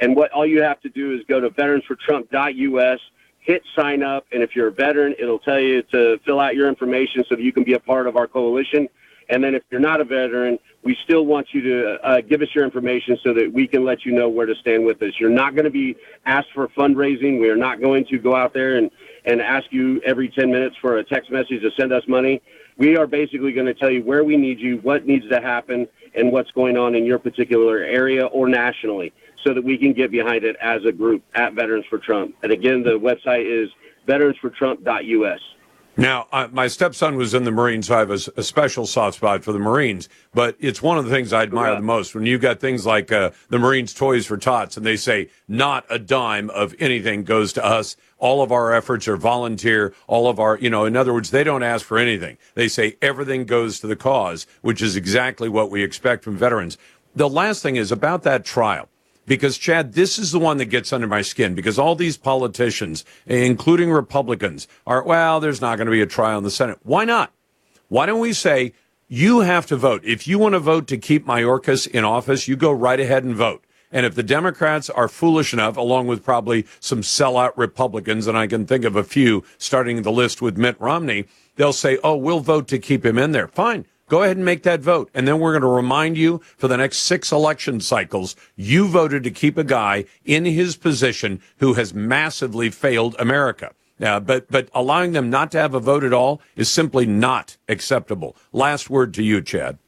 And what all you have to do is go to veteransfortrump.us, hit sign up, and if you're a veteran, it'll tell you to fill out your information so that you can be a part of our coalition. And then if you're not a veteran, we still want you to uh, give us your information so that we can let you know where to stand with us. You're not going to be asked for fundraising. We are not going to go out there and, and ask you every 10 minutes for a text message to send us money. We are basically going to tell you where we need you, what needs to happen, and what's going on in your particular area or nationally so that we can get behind it as a group at Veterans for Trump. And again, the website is veteransfortrump.us. Now, uh, my stepson was in the Marines, so I have a, a, special soft spot for the Marines. But it's one of the things I admire the most when you've got things like uh, the Marines Toys for Tots, and they say not a dime of anything goes to us. All of our efforts are volunteer. All of our, you know, in other words, they don't ask for anything. They say everything goes to the cause, which is exactly what we expect from veterans. The last thing is about that trial because Chad, this is the one that gets under my skin because all these politicians, including Republicans, are, well, there's not going to be a trial in the Senate. Why not? Why don't we say you have to vote? If you want to vote to keep Mayorkas in office, you go right ahead and vote. And if the Democrats are foolish enough, along with probably some sellout Republicans, and I can think of a few starting the list with Mitt Romney, they'll say, oh, we'll vote to keep him in there. Fine. Go ahead and make that vote. And then we're going to remind you for the next six election cycles, you voted to keep a guy in his position who has massively failed America. Uh, but but allowing them not to have a vote at all is simply not acceptable. Last word to you, Chad.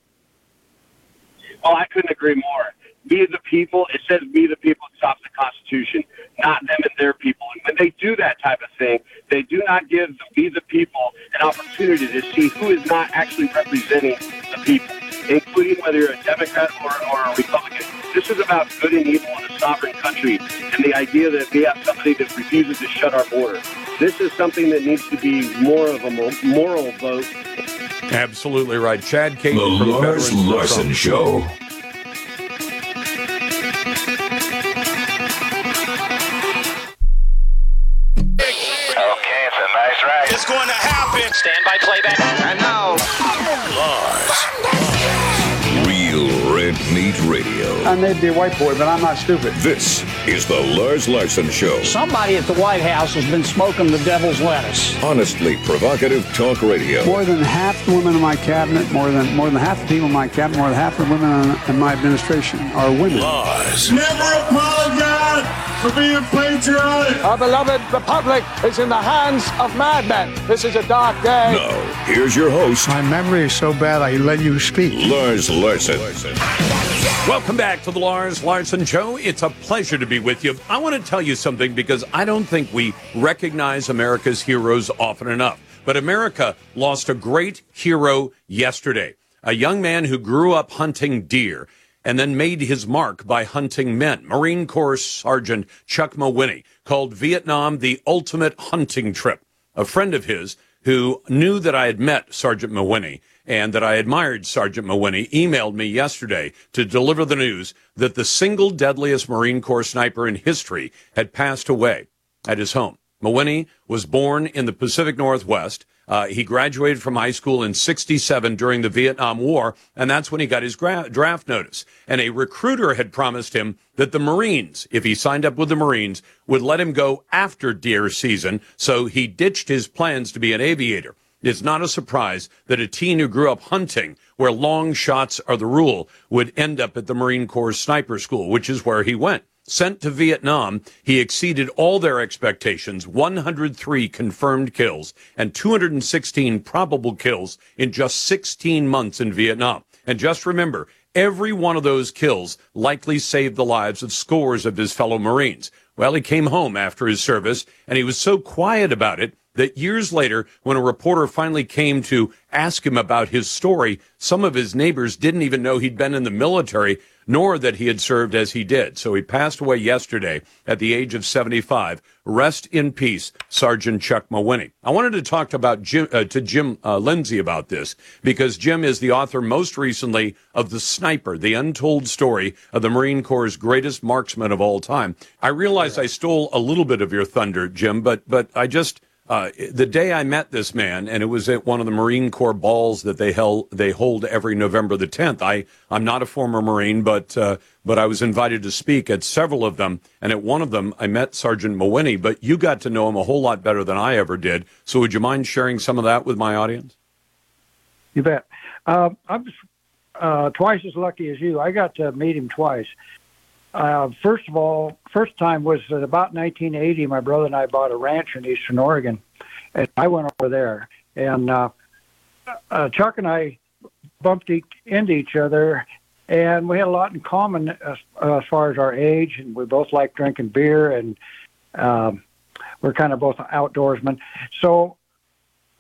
Oh, I couldn't agree more. Be the people. It says be the people stops the Constitution, not them and their people. And when they do that type of thing, they do not give the be the people an opportunity to see who is not actually representing the people, including whether you're a Democrat or, or a Republican. This is about good and evil in a sovereign country and the idea that we have somebody that refuses to shut our border. This is something that needs to be more of a moral vote. Absolutely right. Chad King The from Lars Veterans for Larson Trump. Show. Okay, it's a nice ride. It's going to happen. Stand by playback. And now. I may be a white boy, but I'm not stupid. This is the Lars Larson Show. Somebody at the White House has been smoking the devil's lettuce. Honestly provocative talk radio. More than half the women in my cabinet, more than more than half the people in my cabinet, more than half the women in, in my administration are women. Lars. Never apologize for being patriotic. Our beloved republic is in the hands of madmen. This is a dark day. Now, here's your host, My memory is so bad I let you speak. Lars Larson. Welcome back to the Lars Larson Show. It's a pleasure to be with you. I want to tell you something because I don't think we recognize America's heroes often enough. But America lost a great hero yesterday. A young man who grew up hunting deer and then made his mark by hunting men. Marine Corps Sergeant Chuck Mawhinney called Vietnam the ultimate hunting trip. A friend of his who knew that I had met Sergeant Mawhinney and that I admired Sergeant Mawhinney emailed me yesterday to deliver the news that the single deadliest Marine Corps sniper in history had passed away at his home. Mawhinney was born in the Pacific Northwest. Uh, he graduated from high school in 67 during the Vietnam War, and that's when he got his gra- draft notice. And a recruiter had promised him that the Marines, if he signed up with the Marines, would let him go after deer season, so he ditched his plans to be an aviator. It's not a surprise that a teen who grew up hunting, where long shots are the rule, would end up at the Marine Corps Sniper School, which is where he went. Sent to Vietnam, he exceeded all their expectations 103 confirmed kills and 216 probable kills in just 16 months in Vietnam. And just remember, every one of those kills likely saved the lives of scores of his fellow Marines. Well, he came home after his service and he was so quiet about it that years later, when a reporter finally came to ask him about his story, some of his neighbors didn't even know he'd been in the military, nor that he had served as he did. So he passed away yesterday at the age of 75. Rest in peace, Sergeant Chuck Mawhinney. I wanted to talk about Jim, uh, to Jim uh, Lindsay about this because Jim is the author most recently of The Sniper, the untold story of the Marine Corps' greatest marksman of all time. I realize I stole a little bit of your thunder, Jim, but but I just uh, the day I met this man, and it was at one of the Marine Corps balls that they held, they hold every November the 10th. I, I'm not a former Marine, but, uh, but I was invited to speak at several of them. And at one of them, I met Sergeant Mawhinney, but you got to know him a whole lot better than I ever did. So would you mind sharing some of that with my audience? You bet. Uh, I was uh, twice as lucky as you. I got to meet him twice. Uh, first of all, first time was about 1980. My brother and I bought a ranch in Eastern Oregon, and I went over there. And uh, uh, Chuck and I bumped each, into each other, and we had a lot in common as, as far as our age, and we both liked drinking beer, and um, we're kind of both outdoorsmen. So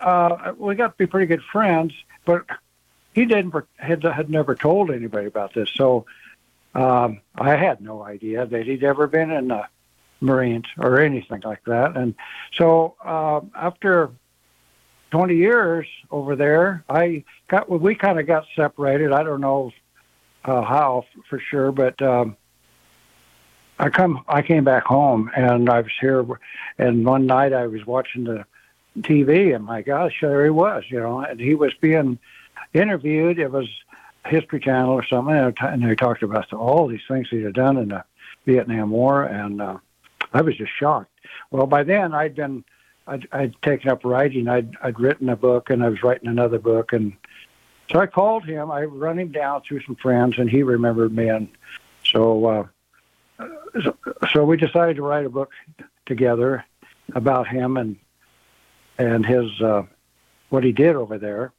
uh, we got to be pretty good friends, but he didn't had, had never told anybody about this. So um, I had no idea that he'd ever been in the Marines or anything like that. And so uh, after 20 years over there, I got we kind of got separated. I don't know uh, how for sure, but um, I come I came back home and I was here. And one night I was watching the TV, and my gosh, there he was, you know, and he was being interviewed. It was History Channel or something, and they talked about all these things he had done in the Vietnam War, and uh, I was just shocked. Well, by then I'd been, I'd, I'd taken up writing. I'd I'd written a book, and I was writing another book, and So I called him. I run him down through some friends, and he remembered me. And so, uh, so, so we decided to write a book together about him and and his uh, what he did over there.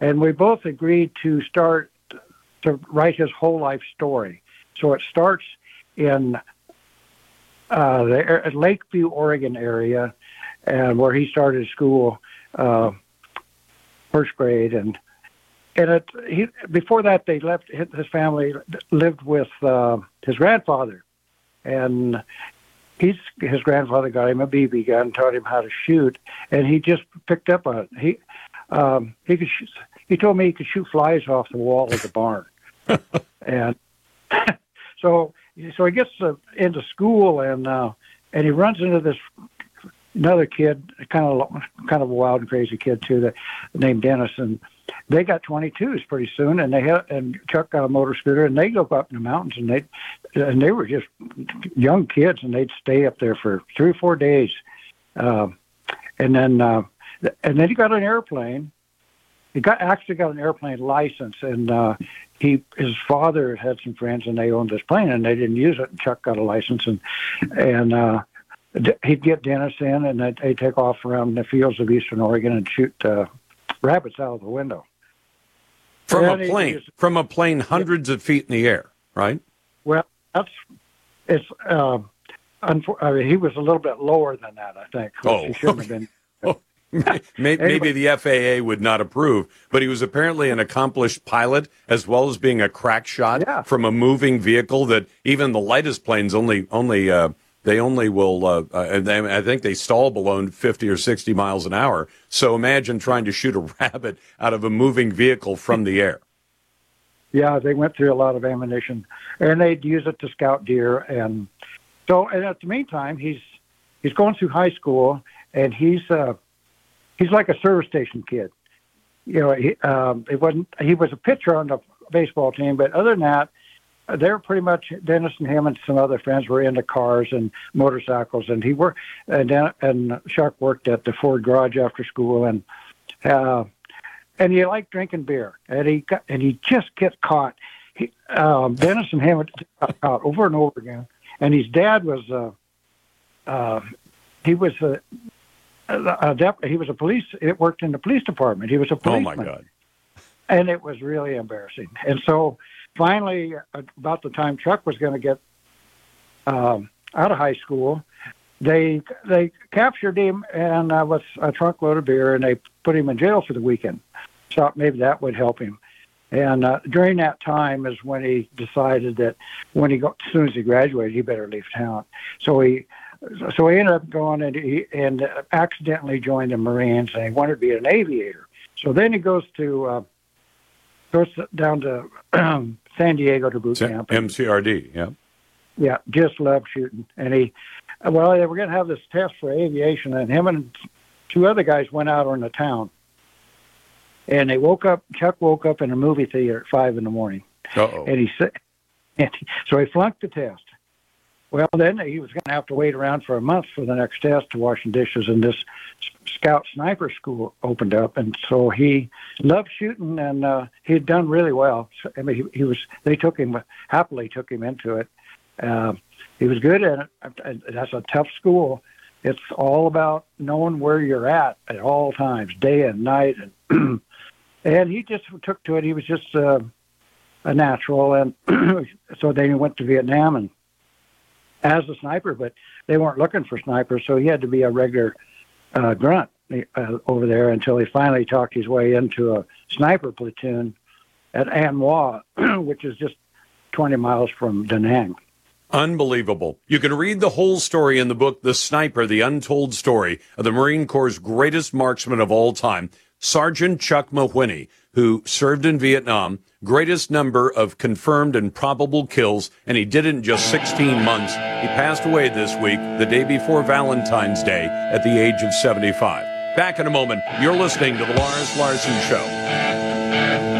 And we both agreed to start to write his whole life story. So it starts in uh, the Lakeview, Oregon area, and where he started school, uh, first grade, and and it, he, before that they left. His family lived with uh, his grandfather, and he's his grandfather got him a BB gun, taught him how to shoot, and he just picked up on it. He um, he could shoot, he told me he could shoot flies off the wall of the barn, [LAUGHS] and [LAUGHS] so so he gets uh, into school and uh, and he runs into this another kid, kind of kind of a wild and crazy kid too, that named Dennis, and they got 22s pretty soon, and they had and Chuck got a motor scooter, and they go up in the mountains, and they and they were just young kids, and they'd stay up there for three or four days, uh, and then uh, and then he got an airplane. He got actually got an airplane license, and uh, he his father had some friends, and they owned this plane, and they didn't use it. And Chuck got a license, and and uh, he'd get Dennis in, and they'd, they'd take off around the fields of eastern Oregon and shoot uh, rabbits out of the window. From and a plane, from a plane hundreds yeah. of feet in the air, right? Well, that's it's. Uh, unfor- I mean, he was a little bit lower than that, I think. Oh, he shouldn't have been. [LAUGHS] maybe, maybe the FAA would not approve, but he was apparently an accomplished pilot as well as being a crack shot yeah. from a moving vehicle that even the lightest planes only only uh, they only will, uh, uh, they, I think they stall below 50 or 60 miles an hour. So imagine trying to shoot a [LAUGHS] rabbit out of a moving vehicle from the air. Yeah, they went through a lot of ammunition, and they'd use it to scout deer. And so, and at the meantime, he's he's going through high school, and he's uh, he's like a service station kid. You know, he um, it wasn't he was a pitcher on the baseball team, but other than that, they're pretty much Dennis and him and some other friends were into cars and motorcycles, and he worked and and Chuck worked at the Ford garage after school, and uh, and he liked drinking beer, and he got, and he just gets caught. He, um, Dennis and him got caught over and over again, and his dad was uh, uh, he was a, a, dep- he was a police. It worked in the police department. He was a policeman. Oh my god! And it was really embarrassing, and so finally, about the time Chuck was going to get um, out of high school, they they captured him and uh, with a trunkload of beer, and they put him in jail for the weekend. Thought maybe that would help him. And uh, during that time is when he decided that when he got, as soon as he graduated, he better leave town. So he so he ended up going and he and accidentally joined the Marines, and he wanted to be an aviator. So then he goes to uh, goes down to [CLEARS THROAT] San Diego to boot camp. MCRD, yeah. Yeah, just loved shooting. And he, well, they were going to have this test for aviation, and him and two other guys went out on the town. And they woke up, Chuck woke up in a movie theater at 5 in the morning. Uh-oh. And he said, [LAUGHS] and so he flunked the test. Well, then he was going to have to wait around for a month for the next test to washing dishes, and this scout sniper school opened up, and so he loved shooting, and uh, he had done really well. So, I mean, he, he was. They took him happily took him into it. Uh, he was good at it. That's a tough school. It's all about knowing where you're at at all times, day and night, and [CLEARS THROAT] and he just took to it. He was just uh, a natural, and [CLEARS THROAT] so then he went to Vietnam and as a sniper, but they weren't looking for snipers, so he had to be a regular uh, grunt uh, over there until he finally talked his way into a sniper platoon at An Hoa, [CLEARS THROAT] which is just 20 miles from Da Nang. Unbelievable. You can read the whole story in the book, The Sniper, The Untold Story of the Marine Corps' greatest marksman of all time, Sergeant Chuck Mawhinney, who served in Vietnam, greatest number of confirmed and probable kills, and he did it in just 16 months. He passed away this week, the day before Valentine's Day, at the age of 75. Back in a moment. You're listening to The Lars Larson Show.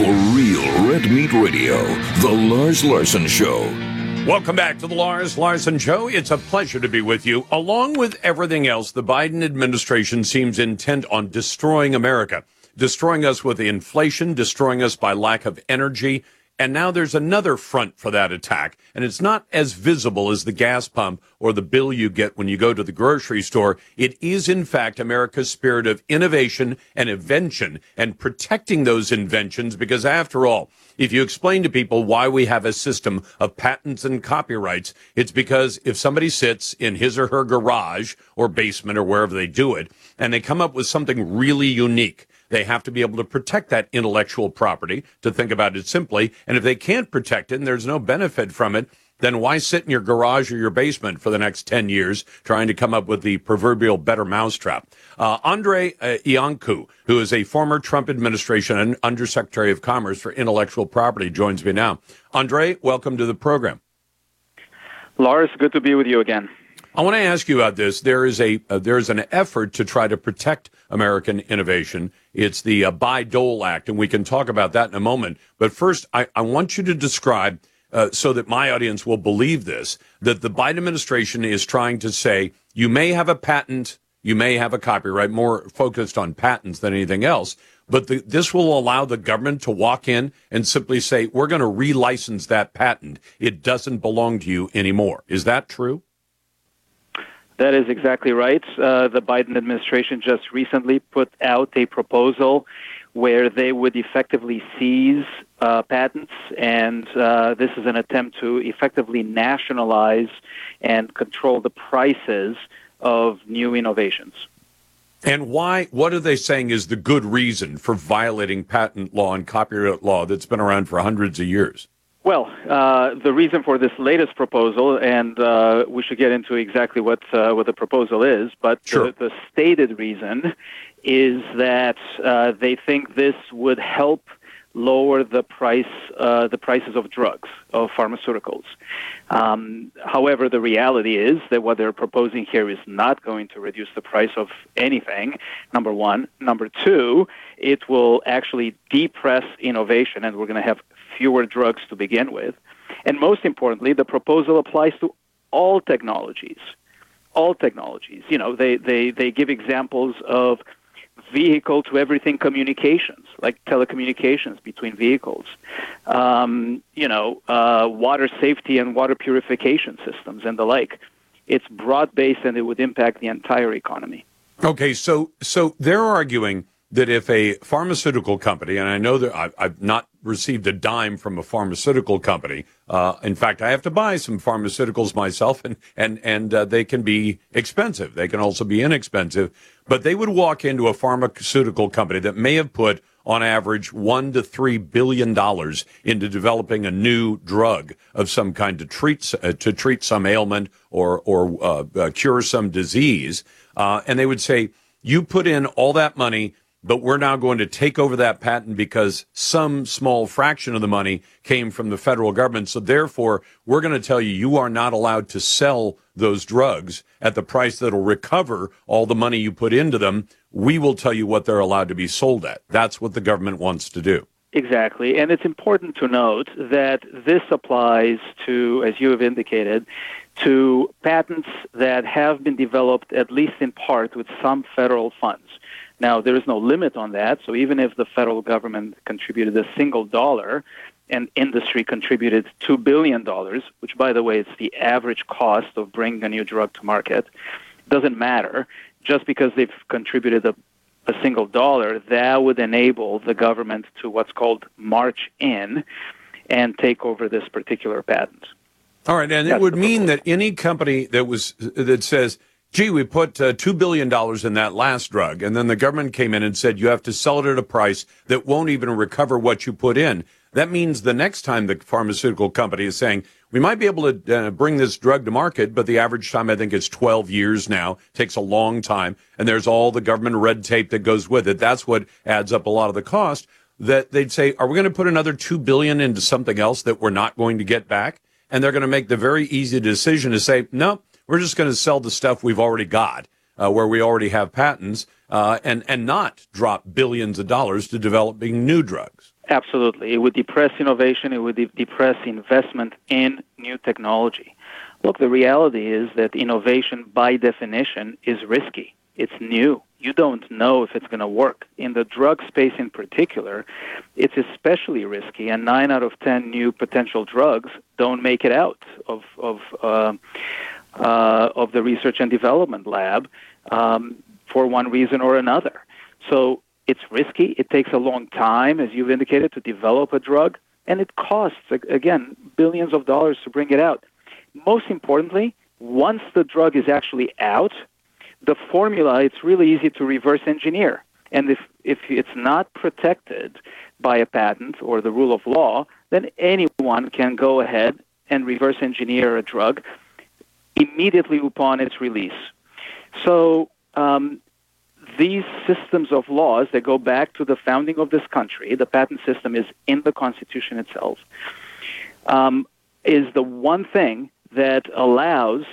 For real red meat radio. The Lars Larson Show. Welcome back to the Lars Larson Show. It's a pleasure to be with you. Along with everything else, the Biden administration seems intent on destroying America, destroying us with inflation, destroying us by lack of energy. And now there's another front for that attack, and it's not as visible as the gas pump or the bill you get when you go to the grocery store. It is, in fact, America's spirit of innovation and invention and protecting those inventions because, after all, if you explain to people why we have a system of patents and copyrights, it's because if somebody sits in his or her garage or basement or wherever they do it, and they come up with something really unique, they have to be able to protect that intellectual property, to think about it simply. And if they can't protect it and there's no benefit from it, then why sit in your garage or your basement for the next 10 years trying to come up with the proverbial better mousetrap? Uh, Andrei uh, Iancu, who is a former Trump administration Undersecretary of Commerce for Intellectual Property, joins me now. Andrei, welcome to the program. Lars, good to be with you again. I want to ask you about this. There is a uh, there is an effort to try to protect American innovation. It's the uh, Bayh-Dole Act, and we can talk about that in a moment. But first, I, I want you to describe uh, so that my audience will believe this, that the Biden administration is trying to say you may have a patent, you may have a copyright, more focused on patents than anything else, but the, this will allow the government to walk in and simply say, we're going to relicense that patent. It doesn't belong to you anymore. Is that true? That is exactly right. Uh, the Biden administration just recently put out a proposal where they would effectively seize uh, patents, and uh, this is an attempt to effectively nationalize and control the prices of new innovations. And why? What are they saying is the good reason for violating patent law and copyright law that's been around for hundreds of years? Well, uh, the reason for this latest proposal, and uh, we should get into exactly what uh, what the proposal is, but sure. the, the, stated reason is that uh, they think this would help lower the price uh, the prices of drugs of pharmaceuticals. Um, however, the reality is that what they're proposing here is not going to reduce the price of anything. Number one, number two, it will actually depress innovation, and we're going to have fewer drugs to begin with. And most importantly, the proposal applies to all technologies. All technologies. You know, they, they, they give examples of vehicle to everything communications, like telecommunications between vehicles. Um, you know, uh, water safety and water purification systems and the like. It's broad based and it would impact the entire economy. Okay, so so they're arguing that if a pharmaceutical company, and I know that I've, I've not received a dime from a pharmaceutical company. Uh, in fact, I have to buy some pharmaceuticals myself, and and and uh, they can be expensive. They can also be inexpensive. But they would walk into a pharmaceutical company that may have put, on average, one to three billion dollars into developing a new drug of some kind to treat uh, to treat some ailment or or uh, uh, cure some disease, uh, and they would say, "You put in all that money." But we're now going to take over that patent because some small fraction of the money came from the federal government. So therefore, we're going to tell you you are not allowed to sell those drugs at the price that'll recover all the money you put into them. We will tell you what they're allowed to be sold at. That's what the government wants to do. Exactly. And it's important to note that this applies to, as you have indicated, to patents that have been developed at least in part with some federal funds. Now, there is no limit on that, so even if the federal government contributed a single dollar and industry contributed $2 billion, which, by the way, is the average cost of bringing a new drug to market, doesn't matter. Just because they've contributed a, a single dollar, that would enable the government to what's called march in and take over this particular patent. All right, and That's it would mean that any company that was that says gee, we put uh, $2 billion in that last drug. And then the government came in and said, you have to sell it at a price that won't even recover what you put in. That means the next time the pharmaceutical company is saying, we might be able to uh, bring this drug to market, but the average time I think is 12 years now. takes a long time. And there's all the government red tape that goes with it. That's what adds up a lot of the cost that they'd say, are we going to put another 2 billion into something else that we're not going to get back? And they're going to make the very easy decision to say, no, we're just going to sell the stuff we've already got, uh, where we already have patents, uh, and and not drop billions of dollars to developing new drugs. Absolutely. It would depress innovation, it would de- depress investment in new technology. Look, the reality is that innovation, by definition, is risky. It's new. You don't know if it's going to work. In the drug space in particular, it's especially risky, and nine out of ten new potential drugs don't make it out of, of, uh, uh, of the research and development lab um, for one reason or another. So it's risky. It takes a long time, as you've indicated, to develop a drug, and it costs, again, billions of dollars to bring it out. Most importantly, once the drug is actually out, the formula, it's really easy to reverse engineer. And if, if it's not protected by a patent or the rule of law, then anyone can go ahead and reverse engineer a drug immediately upon its release. So um, these systems of laws that go back to the founding of this country, the patent system is in the Constitution itself, um, is the one thing that allows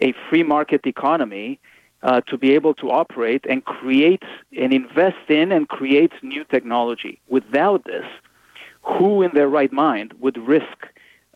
a free market economy uh, to be able to operate and create and invest in and create new technology. Without this, who in their right mind would risk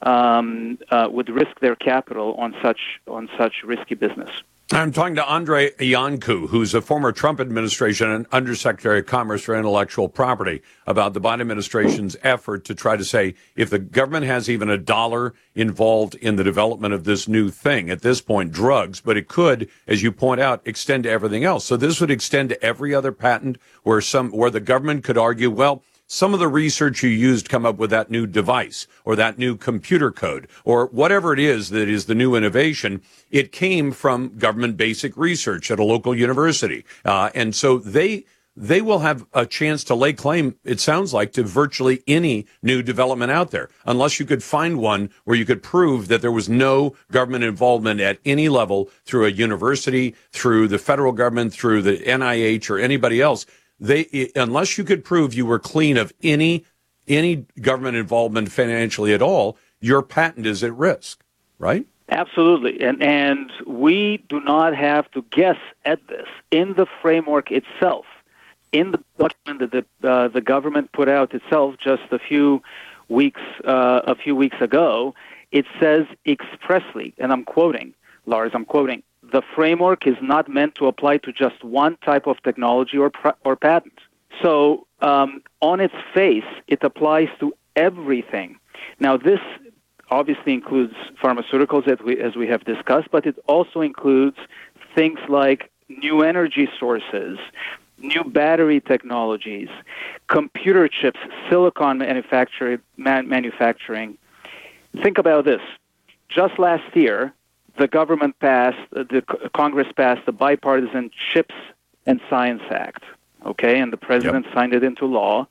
um, uh, would risk their capital on such on such risky business? I'm talking to Andrei Iancu, who's a former Trump administration and Undersecretary of Commerce for Intellectual Property, about the Biden administration's effort to try to say if the government has even a dollar involved in the development of this new thing, at this point, drugs, but it could, as you point out, extend to everything else. So this would extend to every other patent where some, where the government could argue, well, some of the research you used come up with that new device or that new computer code or whatever it is that is the new innovation. It came from government basic research at a local university. Uh, and so they, they will have a chance to lay claim, it sounds like, to virtually any new development out there, unless you could find one where you could prove that there was no government involvement at any level through a university, through the federal government, through the NIH or anybody else they unless you could prove you were clean of any any government involvement financially at all, your patent is at risk, right? Absolutely, and and we do not have to guess at this in the framework itself. In the document that the uh, the government put out itself just a few weeks uh, a few weeks ago, it says expressly, and I'm quoting Lars, I'm quoting the framework is not meant to apply to just one type of technology or, or patent. So, um, on its face, it applies to everything. Now, this obviously includes pharmaceuticals, as we, as we have discussed, but it also includes things like new energy sources, new battery technologies, computer chips, silicon manufacturing. Man- manufacturing. Think about this. Just last year, the government passed, uh, the Congress passed the Bipartisan Chips and Science Act, okay, and the president yep. signed it into law.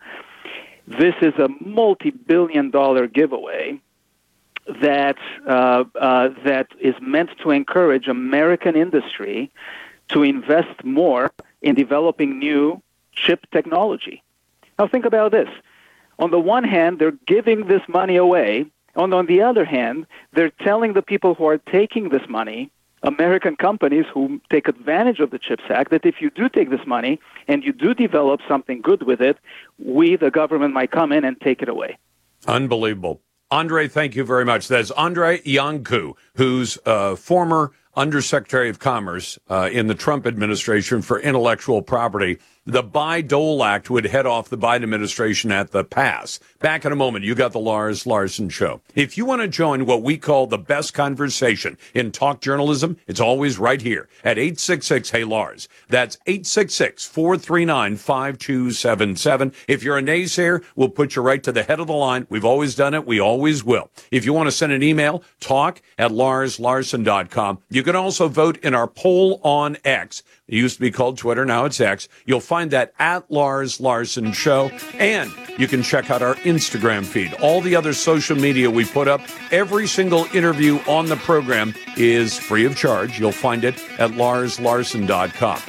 This is a multi-billion dollar giveaway that uh, uh, that is meant to encourage American industry to invest more in developing new chip technology. Now think about this. On the one hand, they're giving this money away and on the other hand, they're telling the people who are taking this money, American companies who take advantage of the CHIPS Act, that if you do take this money and you do develop something good with it, we, the government, might come in and take it away. Unbelievable. Andrei, thank you very much. That's Andrei Iancu, who's a former Undersecretary of Commerce uh, in the Trump administration for intellectual property the Bayh-Dole Act would head off the Biden administration at the pass. Back in a moment, you got the Lars Larson Show. If you want to join what we call the best conversation in talk journalism, it's always right here at 866 Hey Lars. That's 866 439 5277. If you're a naysayer, we'll put you right to the head of the line. We've always done it. We always will. If you want to send an email, talk at larslarson.com. You can also vote in our poll on X. It used to be called Twitter. Now it's X. You'll find that at Lars Larson Show. And you can check out our Instagram feed. All the other social media we put up, every single interview on the program is free of charge. You'll find it at larslarson.com.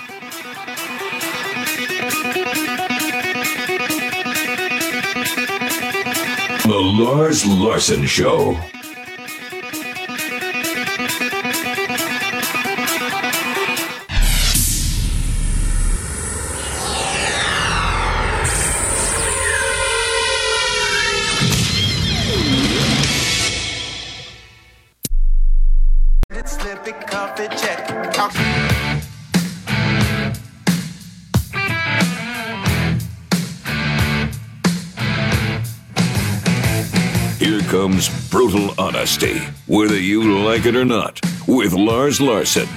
The Lars Larson Show. Brutal honesty, whether you like it or not, with Lars Larson.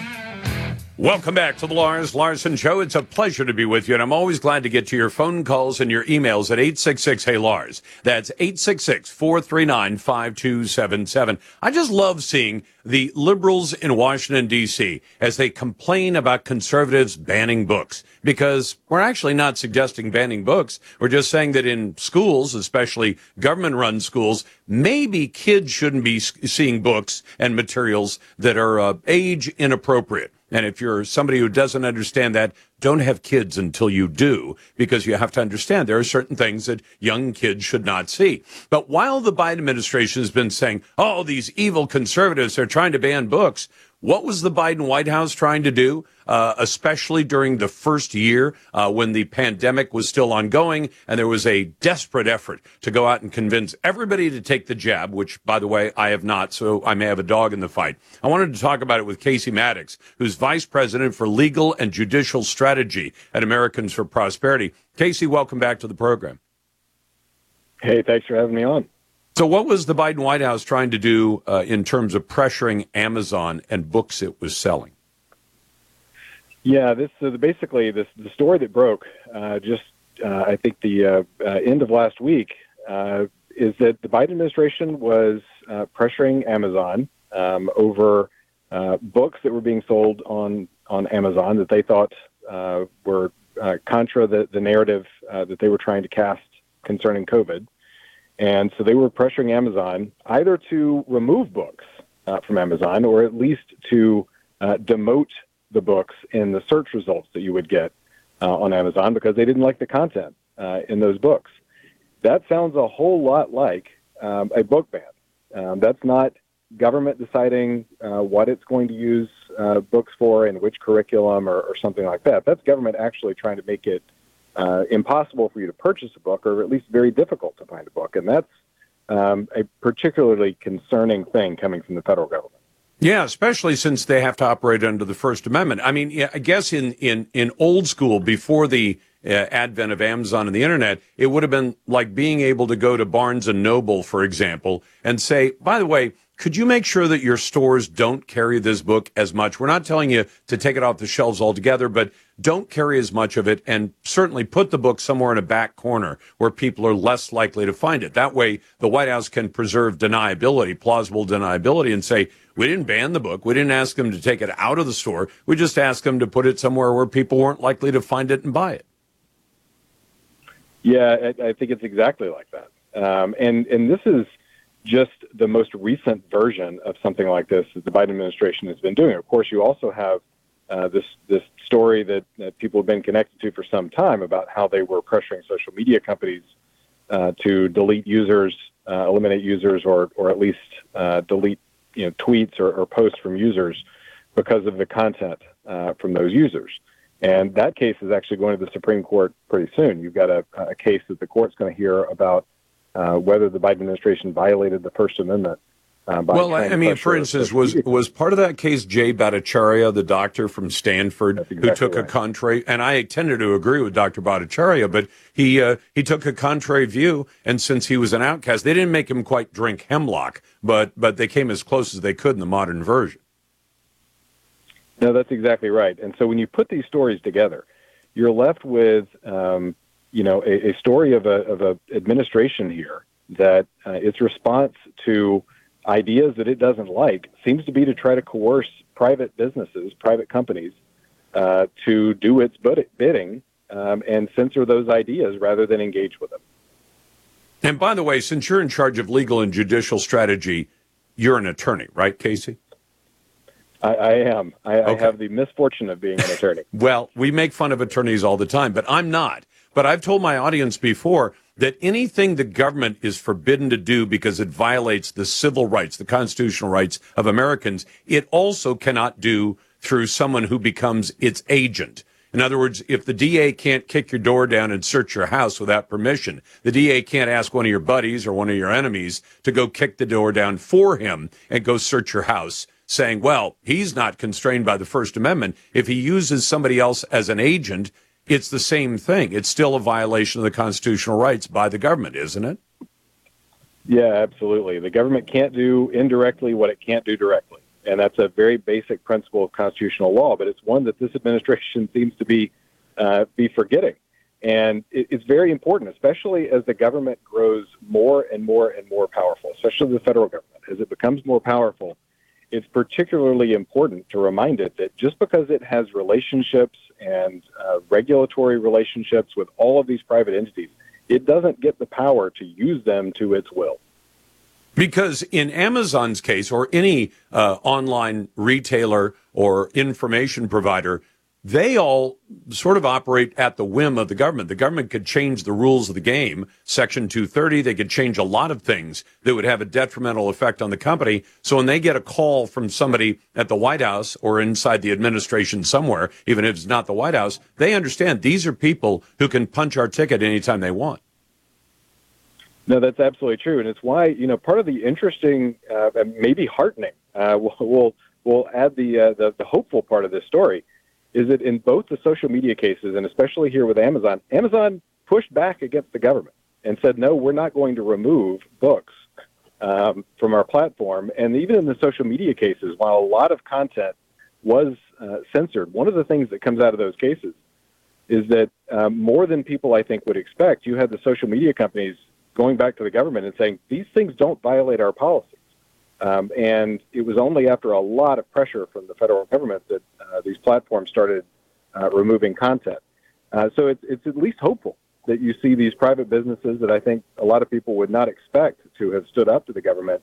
Welcome back to the Lars Larson Show. It's a pleasure to be with you, and I'm always glad to get to your phone calls and your emails at 866 Hey Lars. That's 866 439 5277. I just love seeing the liberals in Washington, D.C. as they complain about conservatives banning books because we're actually not suggesting banning books. We're just saying that in schools, especially government run schools, maybe kids shouldn't be seeing books and materials that are uh, age inappropriate. And if you're somebody who doesn't understand that, don't have kids until you do, because you have to understand there are certain things that young kids should not see. But while the Biden administration has been saying, oh, these evil conservatives are trying to ban books, what was the Biden White House trying to do, uh, especially during the first year uh, when the pandemic was still ongoing and there was a desperate effort to go out and convince everybody to take the jab, which, by the way, I have not, so I may have a dog in the fight. I wanted to talk about it with Casey Mattox, who's vice president for legal and judicial strategy at Americans for Prosperity. Casey, welcome back to the program. Hey, thanks for having me on. So, what was the Biden White House trying to do uh, in terms of pressuring Amazon and books it was selling? Yeah, this uh, basically this the story that broke uh, just uh, I think the uh, uh, end of last week is that the Biden administration was pressuring Amazon um, over books that were being sold on on Amazon that they thought were contra the, the narrative that they were trying to cast concerning COVID. And so they were pressuring Amazon either to remove books uh, from Amazon or at least to uh, demote the books in the search results that you would get uh, on Amazon because they didn't like the content uh, in those books. That sounds a whole lot like um, a book ban. Um, that's not government deciding uh, what it's going to use uh, books for and which curriculum or, or something like that. That's government actually trying to make it uh, impossible for you to purchase a book, or at least very difficult to find a book, and that's um, a particularly concerning thing coming from the federal government. Yeah, especially since they have to operate under the First Amendment. I mean, I guess in in in old school, before the uh, advent of Amazon and the internet, it would have been like being able to go to Barnes and Noble, for example, and say, by the way, could you make sure that your stores don't carry this book as much? We're not telling you to take it off the shelves altogether, but don't carry as much of it and certainly put the book somewhere in a back corner where people are less likely to find it. That way, the White House can preserve deniability, plausible deniability, and say, we didn't ban the book. We didn't ask them to take it out of the store. We just asked them to put it somewhere where people weren't likely to find it and buy it. Yeah, I, think it's exactly like that. Um, and, and this is just the most recent version of something like this that the Biden administration has been doing. Of course, you also have uh, this this story that, that people have been connected to for some time about how they were pressuring social media companies uh, to delete users, uh, eliminate users, or or at least uh, delete you know tweets or, or, posts from users because of the content uh, from those users. And that case is actually going to the Supreme Court pretty soon. You've got a, a case that the court's going to hear about uh, whether the Biden administration violated the First Amendment. Uh, well, I mean, for instance, was was part of that case Jay Bhattacharya, the doctor from Stanford, exactly who took right. a contrary, and I tended to agree with Dr. Bhattacharya, but he uh, he took a contrary view, and since he was an outcast, they didn't make him quite drink hemlock, but but they came as close as they could in the modern version. No, that's exactly right. And so when you put these stories together, you're left with um, you know, a, a story of a of a administration here that uh, its response to ideas that it doesn't like seems to be to try to coerce private businesses, private companies, uh, to do its bidding um, and censor those ideas rather than engage with them. And by the way, since you're in charge of legal and judicial strategy, you're an attorney, right, Casey? I, I am. I, okay. I have the misfortune of being an attorney. [LAUGHS] well, we make fun of attorneys all the time, but I'm not. But I've told my audience before that anything the government is forbidden to do because it violates the civil rights, the constitutional rights of Americans, it also cannot do through someone who becomes its agent. In other words, if the DA can't kick your door down and search your house without permission, the DA can't ask one of your buddies or one of your enemies to go kick the door down for him and go search your house, saying, well, he's not constrained by the First Amendment. If he uses somebody else as an agent, it's the same thing. It's still a violation of the constitutional rights by the government, isn't it? Yeah, absolutely. The government can't do indirectly what it can't do directly. And that's a very basic principle of constitutional law, but it's one that this administration [LAUGHS] seems to be uh, be forgetting. And it, it's very important, especially as the government grows more and more and more powerful, especially the federal government. As it becomes more powerful, it's particularly important to remind it that just because it has relationships and uh, regulatory relationships with all of these private entities, it doesn't get the power to use them to its will. Because in Amazon's case, or any uh, online retailer or information provider, they all sort of operate at the whim of the government. The government could change the rules of the game, Section 230. They could change a lot of things that would have a detrimental effect on the company. So when they get a call from somebody at the White House or inside the administration somewhere, even if it's not the White House, they understand these are people who can punch our ticket anytime they want. No, that's absolutely true, and it's why you know part of the interesting, uh, maybe heartening. Uh, [LAUGHS] we'll, we'll we'll add the, uh, the the hopeful part of this story is that in both the social media cases and especially here with Amazon, Amazon pushed back against the government and said, no, we're not going to remove books um, from our platform. And even in the social media cases, while a lot of content was uh, censored, one of the things that comes out of those cases is that um, more than people I think would expect, you had the social media companies going back to the government and saying these things don't violate our policy. Um, and it was only after a lot of pressure from the federal government that uh, these platforms started uh, removing content. Uh, so it's, it's at least hopeful that you see these private businesses that I think a lot of people would not expect to have stood up to the government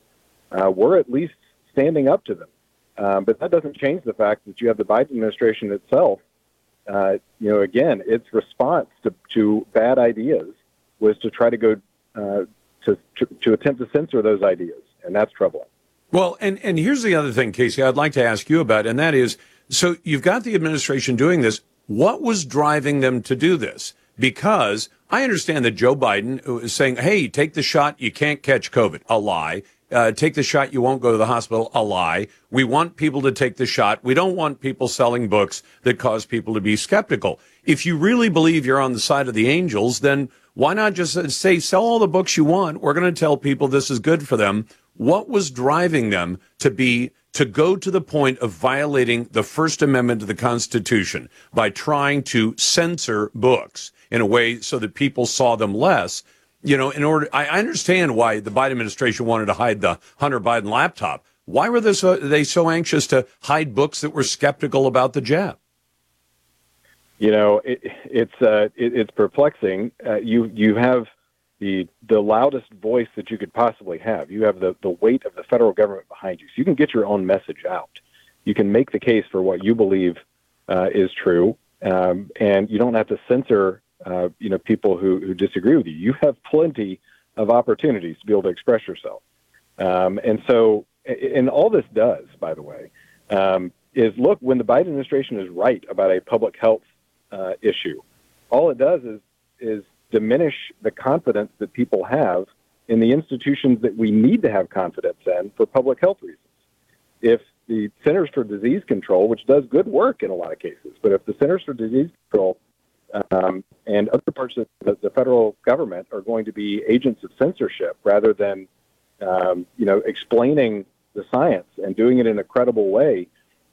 uh, were at least standing up to them. Um, but that doesn't change the fact that you have the Biden administration itself. Uh, you know, again, its response to, to bad ideas was to try to go uh, to, to, to attempt to censor those ideas, and that's troubling. Well, and, and here's the other thing, Casey, I'd like to ask you about, and that is so you've got the administration doing this. What was driving them to do this? Because I understand that Joe Biden is saying, hey, take the shot, you can't catch COVID. A lie. Uh, take the shot, you won't go to the hospital. A lie. We want people to take the shot. We don't want people selling books that cause people to be skeptical. If you really believe you're on the side of the angels, then why not just say, sell all the books you want? We're going to tell people this is good for them. What was driving them to be to go to the point of violating the First Amendment to the Constitution by trying to censor books in a way so that people saw them less? You know, in order, I understand why the Biden administration wanted to hide the Hunter Biden laptop. Why were they so, they so anxious to hide books that were skeptical about the jab? You know, it, it's uh, it, it's perplexing. Uh, you you have the the loudest voice that you could possibly have. You have the the weight of the federal government behind you, so you can get your own message out. You can make the case for what you believe uh, is true, um, and you don't have to censor uh, you know people who who disagree with you. You have plenty of opportunities to be able to express yourself, um, and so and all this does, by the way, um, is look when the Biden administration is right about a public health uh, issue. All it does is is diminish the confidence that people have in the institutions that we need to have confidence in for public health reasons. If the Centers for Disease Control, which does good work in a lot of cases, but if the Centers for Disease Control um, and other parts of the, the, federal government are going to be agents of censorship rather than, um, you know, explaining the science and doing it in a credible way,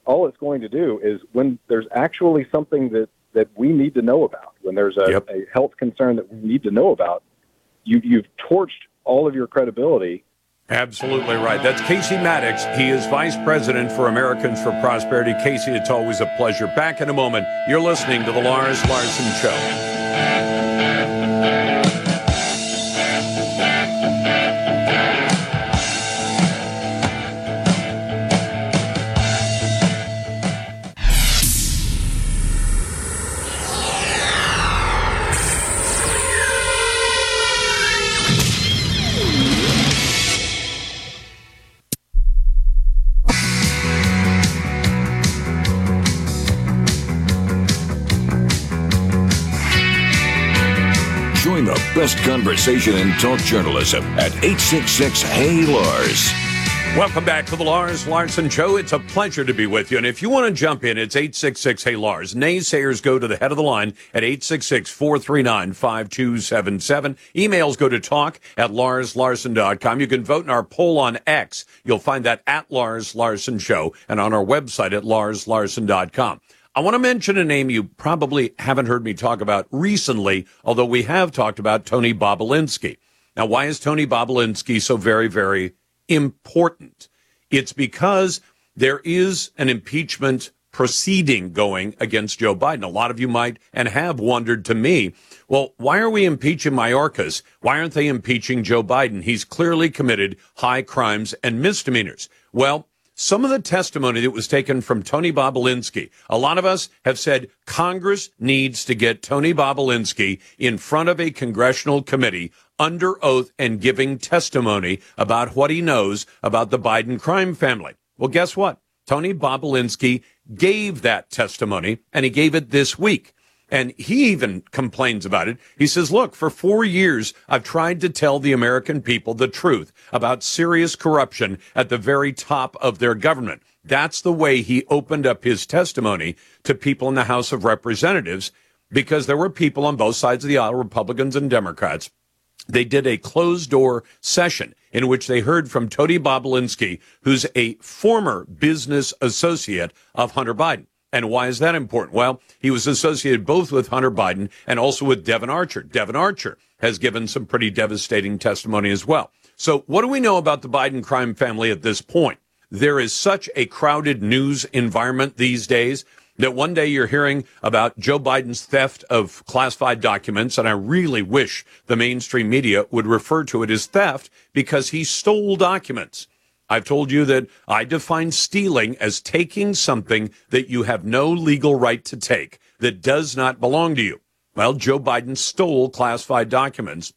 all it's going to do is when there's actually something that that we need to know about. When there's a, yep. a health concern that we need to know about, you, you've torched all of your credibility. Absolutely right. That's Casey Mattox. He is Vice President for Americans for Prosperity. Casey, it's always a pleasure. Back in a moment. You're listening to The Lars Larson Show. Best conversation and talk journalism at 866 Hey Lars. Welcome back to the Lars Larson Show. It's a pleasure to be with you. And if you want to jump in, it's 866 Hey Lars. Naysayers go to the head of the line at 866 439 5277. Emails go to talk at larslarson.com. You can vote in our poll on X. You'll find that at Lars Larson Show and on our website at larslarson.com. I want to mention a name you probably haven't heard me talk about recently, although we have talked about Tony Bobulinski. Now, why is Tony Bobulinski so very, very important. It's because there is an impeachment proceeding going against Joe Biden. A lot of you might and have wondered to me, well, why are we impeaching Mayorkas? Why aren't they impeaching Joe Biden? He's clearly committed high crimes and misdemeanors. Well, some of the testimony that was taken from Tony Bobulinski, a lot of us have said Congress needs to get Tony Bobulinski in front of a congressional committee under oath and giving testimony about what he knows about the Biden crime family. Well, guess what? Tony Bobulinski gave that testimony and he gave it this week. And he even complains about it. He says, look, for four years, I've tried to tell the American people the truth about serious corruption at the very top of their government. That's the way he opened up his testimony to people in the House of Representatives because there were people on both sides of the aisle, Republicans and Democrats. They did a closed door session in which they heard from Tony Bobulinski, who's a former business associate of Hunter Biden. And why is that important? Well, he was associated both with Hunter Biden and also with Devon Archer. Devon Archer has given some pretty devastating testimony as well. So, what do we know about the Biden crime family at this point? There is such a crowded news environment these days that one day you're hearing about Joe Biden's theft of classified documents, and I really wish the mainstream media would refer to it as theft because he stole documents. I've told you that I define stealing as taking something that you have no legal right to take that does not belong to you. Well, Joe Biden stole classified documents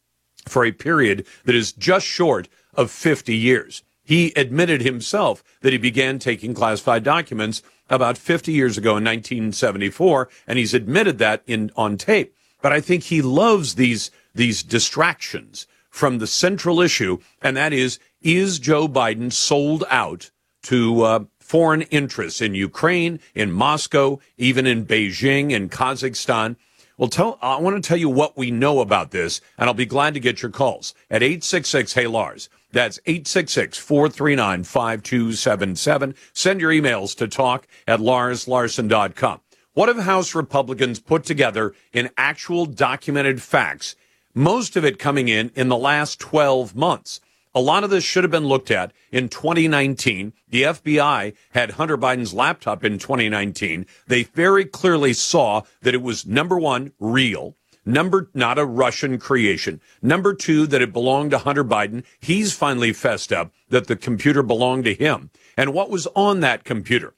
for a period that is just short of 50 years. He admitted himself that he began taking classified documents about 50 years ago in 1974, and he's admitted that in on tape. But I think he loves these these distractions from the central issue, and that is is Joe Biden sold out to uh, foreign interests in Ukraine, in Moscow, even in Beijing, in Kazakhstan? Well, tell, I want to tell you what we know about this, and I'll be glad to get your calls at 866 Hey Lars. That's 866 439 5277. Send your emails to talk at larslarson.com. What have House Republicans put together in actual documented facts? Most of it coming in in the last 12 months. A lot of this should have been looked at in 2019. The FBI had Hunter Biden's laptop in 2019. They very clearly saw that it was number one, real. Number, not a Russian creation. Number two, that it belonged to Hunter Biden. He's finally fessed up that the computer belonged to him. And what was on that computer?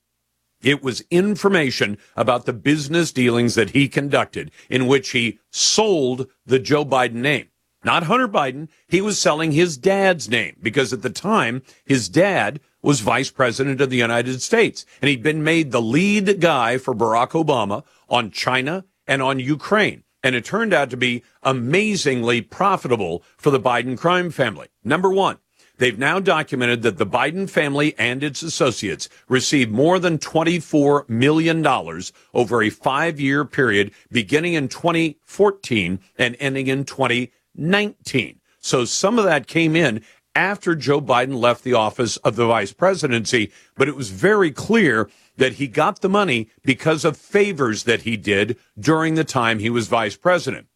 It was information about the business dealings that he conducted in which he sold the Joe Biden name not Hunter Biden. He was selling his dad's name because at the time, his dad was vice president of the United States and he'd been made the lead guy for Barack Obama on China and on Ukraine. And it turned out to be amazingly profitable for the Biden crime family. Number one, they've now documented that the Biden family and its associates received more than $24 million over a five year period beginning in 2014 and ending in 2020. 19. So some of that came in after Joe Biden left the office of the vice presidency, but it was very clear that he got the money because of favors that he did during the time he was vice president.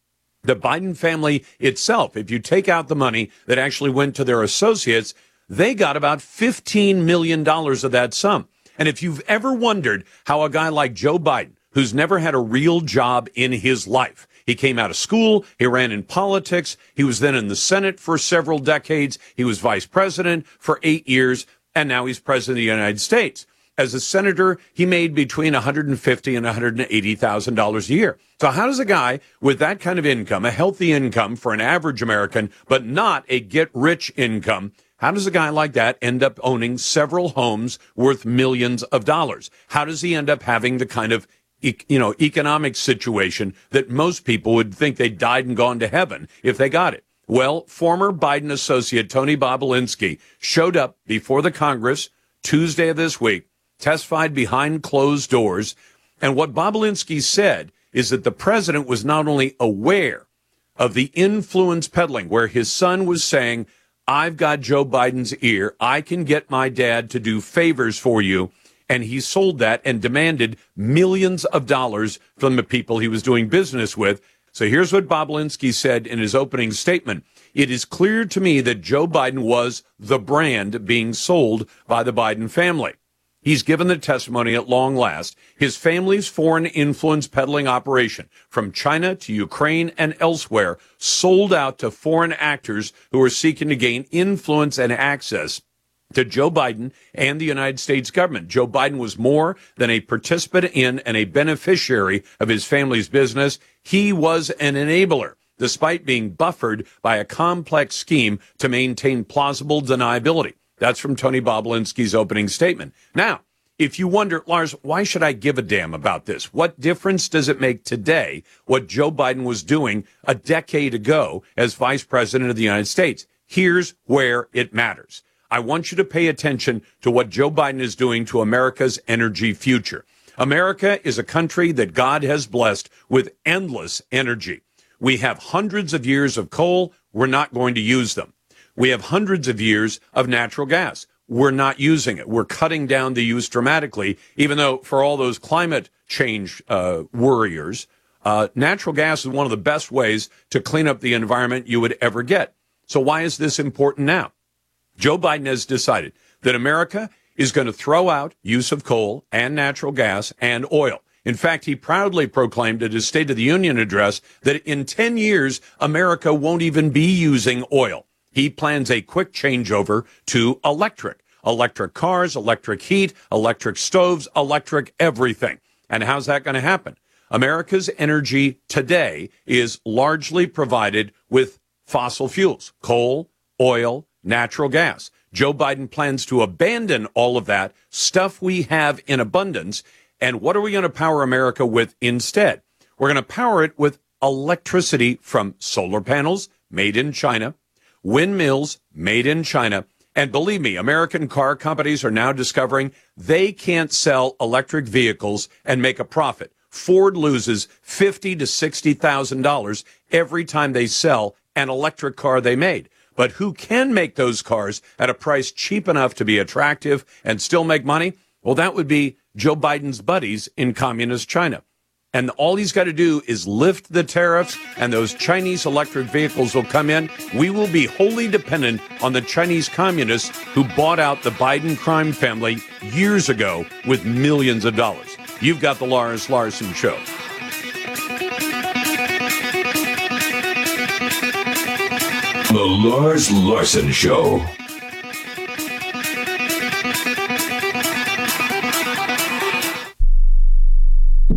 The Biden family itself, if you take out the money that actually went to their associates, they got about $15 million of that sum. And if you've ever wondered how a guy like Joe Biden, who's never had a real job in his life, he came out of school. He ran in politics. He was then in the Senate for several decades. He was vice president for eight years. And now he's president of the United States. As a senator, he made between $150 and $180,000 a year. So how does a guy with that kind of income, a healthy income for an average American, but not a get rich income, how does a guy like that end up owning several homes worth millions of dollars? How does he end up having the kind of you know, economic situation that most people would think they died and gone to heaven if they got it. Well, former Biden associate Tony Bobulinski showed up before the Congress Tuesday of this week, testified behind closed doors. And what Bobulinski said is that the president was not only aware of the influence peddling, where his son was saying, I've got Joe Biden's ear. I can get my dad to do favors for you. And he sold that and demanded millions of dollars from the people he was doing business with. So here's what Bobulinski said in his opening statement. It is clear to me that Joe Biden was the brand being sold by the Biden family. He's given the testimony at long last. His family's foreign influence peddling operation from China to Ukraine and elsewhere sold out to foreign actors who are seeking to gain influence and access to Joe Biden and the United States government. Joe Biden was more than a participant in and a beneficiary of his family's business. He was an enabler despite being buffered by a complex scheme to maintain plausible deniability. That's from Tony Bobulinski's opening statement. Now, if you wonder, Lars, why should I give a damn about this? What difference does it make today what Joe Biden was doing a decade ago as vice president of the United States? Here's where it matters. I want you to pay attention to what Joe Biden is doing to America's energy future. America is a country that God has blessed with endless energy. We have hundreds of years of coal. We're not going to use them. We have hundreds of years of natural gas. We're not using it. We're cutting down the use dramatically, even though for all those climate change uh, worriers, uh, natural gas is one of the best ways to clean up the environment you would ever get. So why is this important now? Joe Biden has decided that America is going to throw out use of coal and natural gas and oil. In fact, he proudly proclaimed at his State of the Union address that in 10 years, America won't even be using oil. He plans a quick changeover to electric. Electric cars, electric heat, electric stoves, electric everything. And how's that going to happen? America's energy today is largely provided with fossil fuels, coal, oil, natural gas. Joe Biden plans to abandon all of that stuff we have in abundance. And what are we going to power America with instead? We're going to power it with electricity from solar panels made in China, windmills made in China. And believe me, American car companies are now discovering they can't sell electric vehicles and make a profit. Ford loses fifty to sixty thousand dollars every time they sell an electric car they made. But who can make those cars at a price cheap enough to be attractive and still make money? Well, that would be Joe Biden's buddies in communist China. And all he's got to do is lift the tariffs, and those Chinese electric vehicles will come in. We will be wholly dependent on the Chinese communists who bought out the Biden crime family years ago with millions of dollars. You've got the Lars Larson Show. The Lars Larson Show.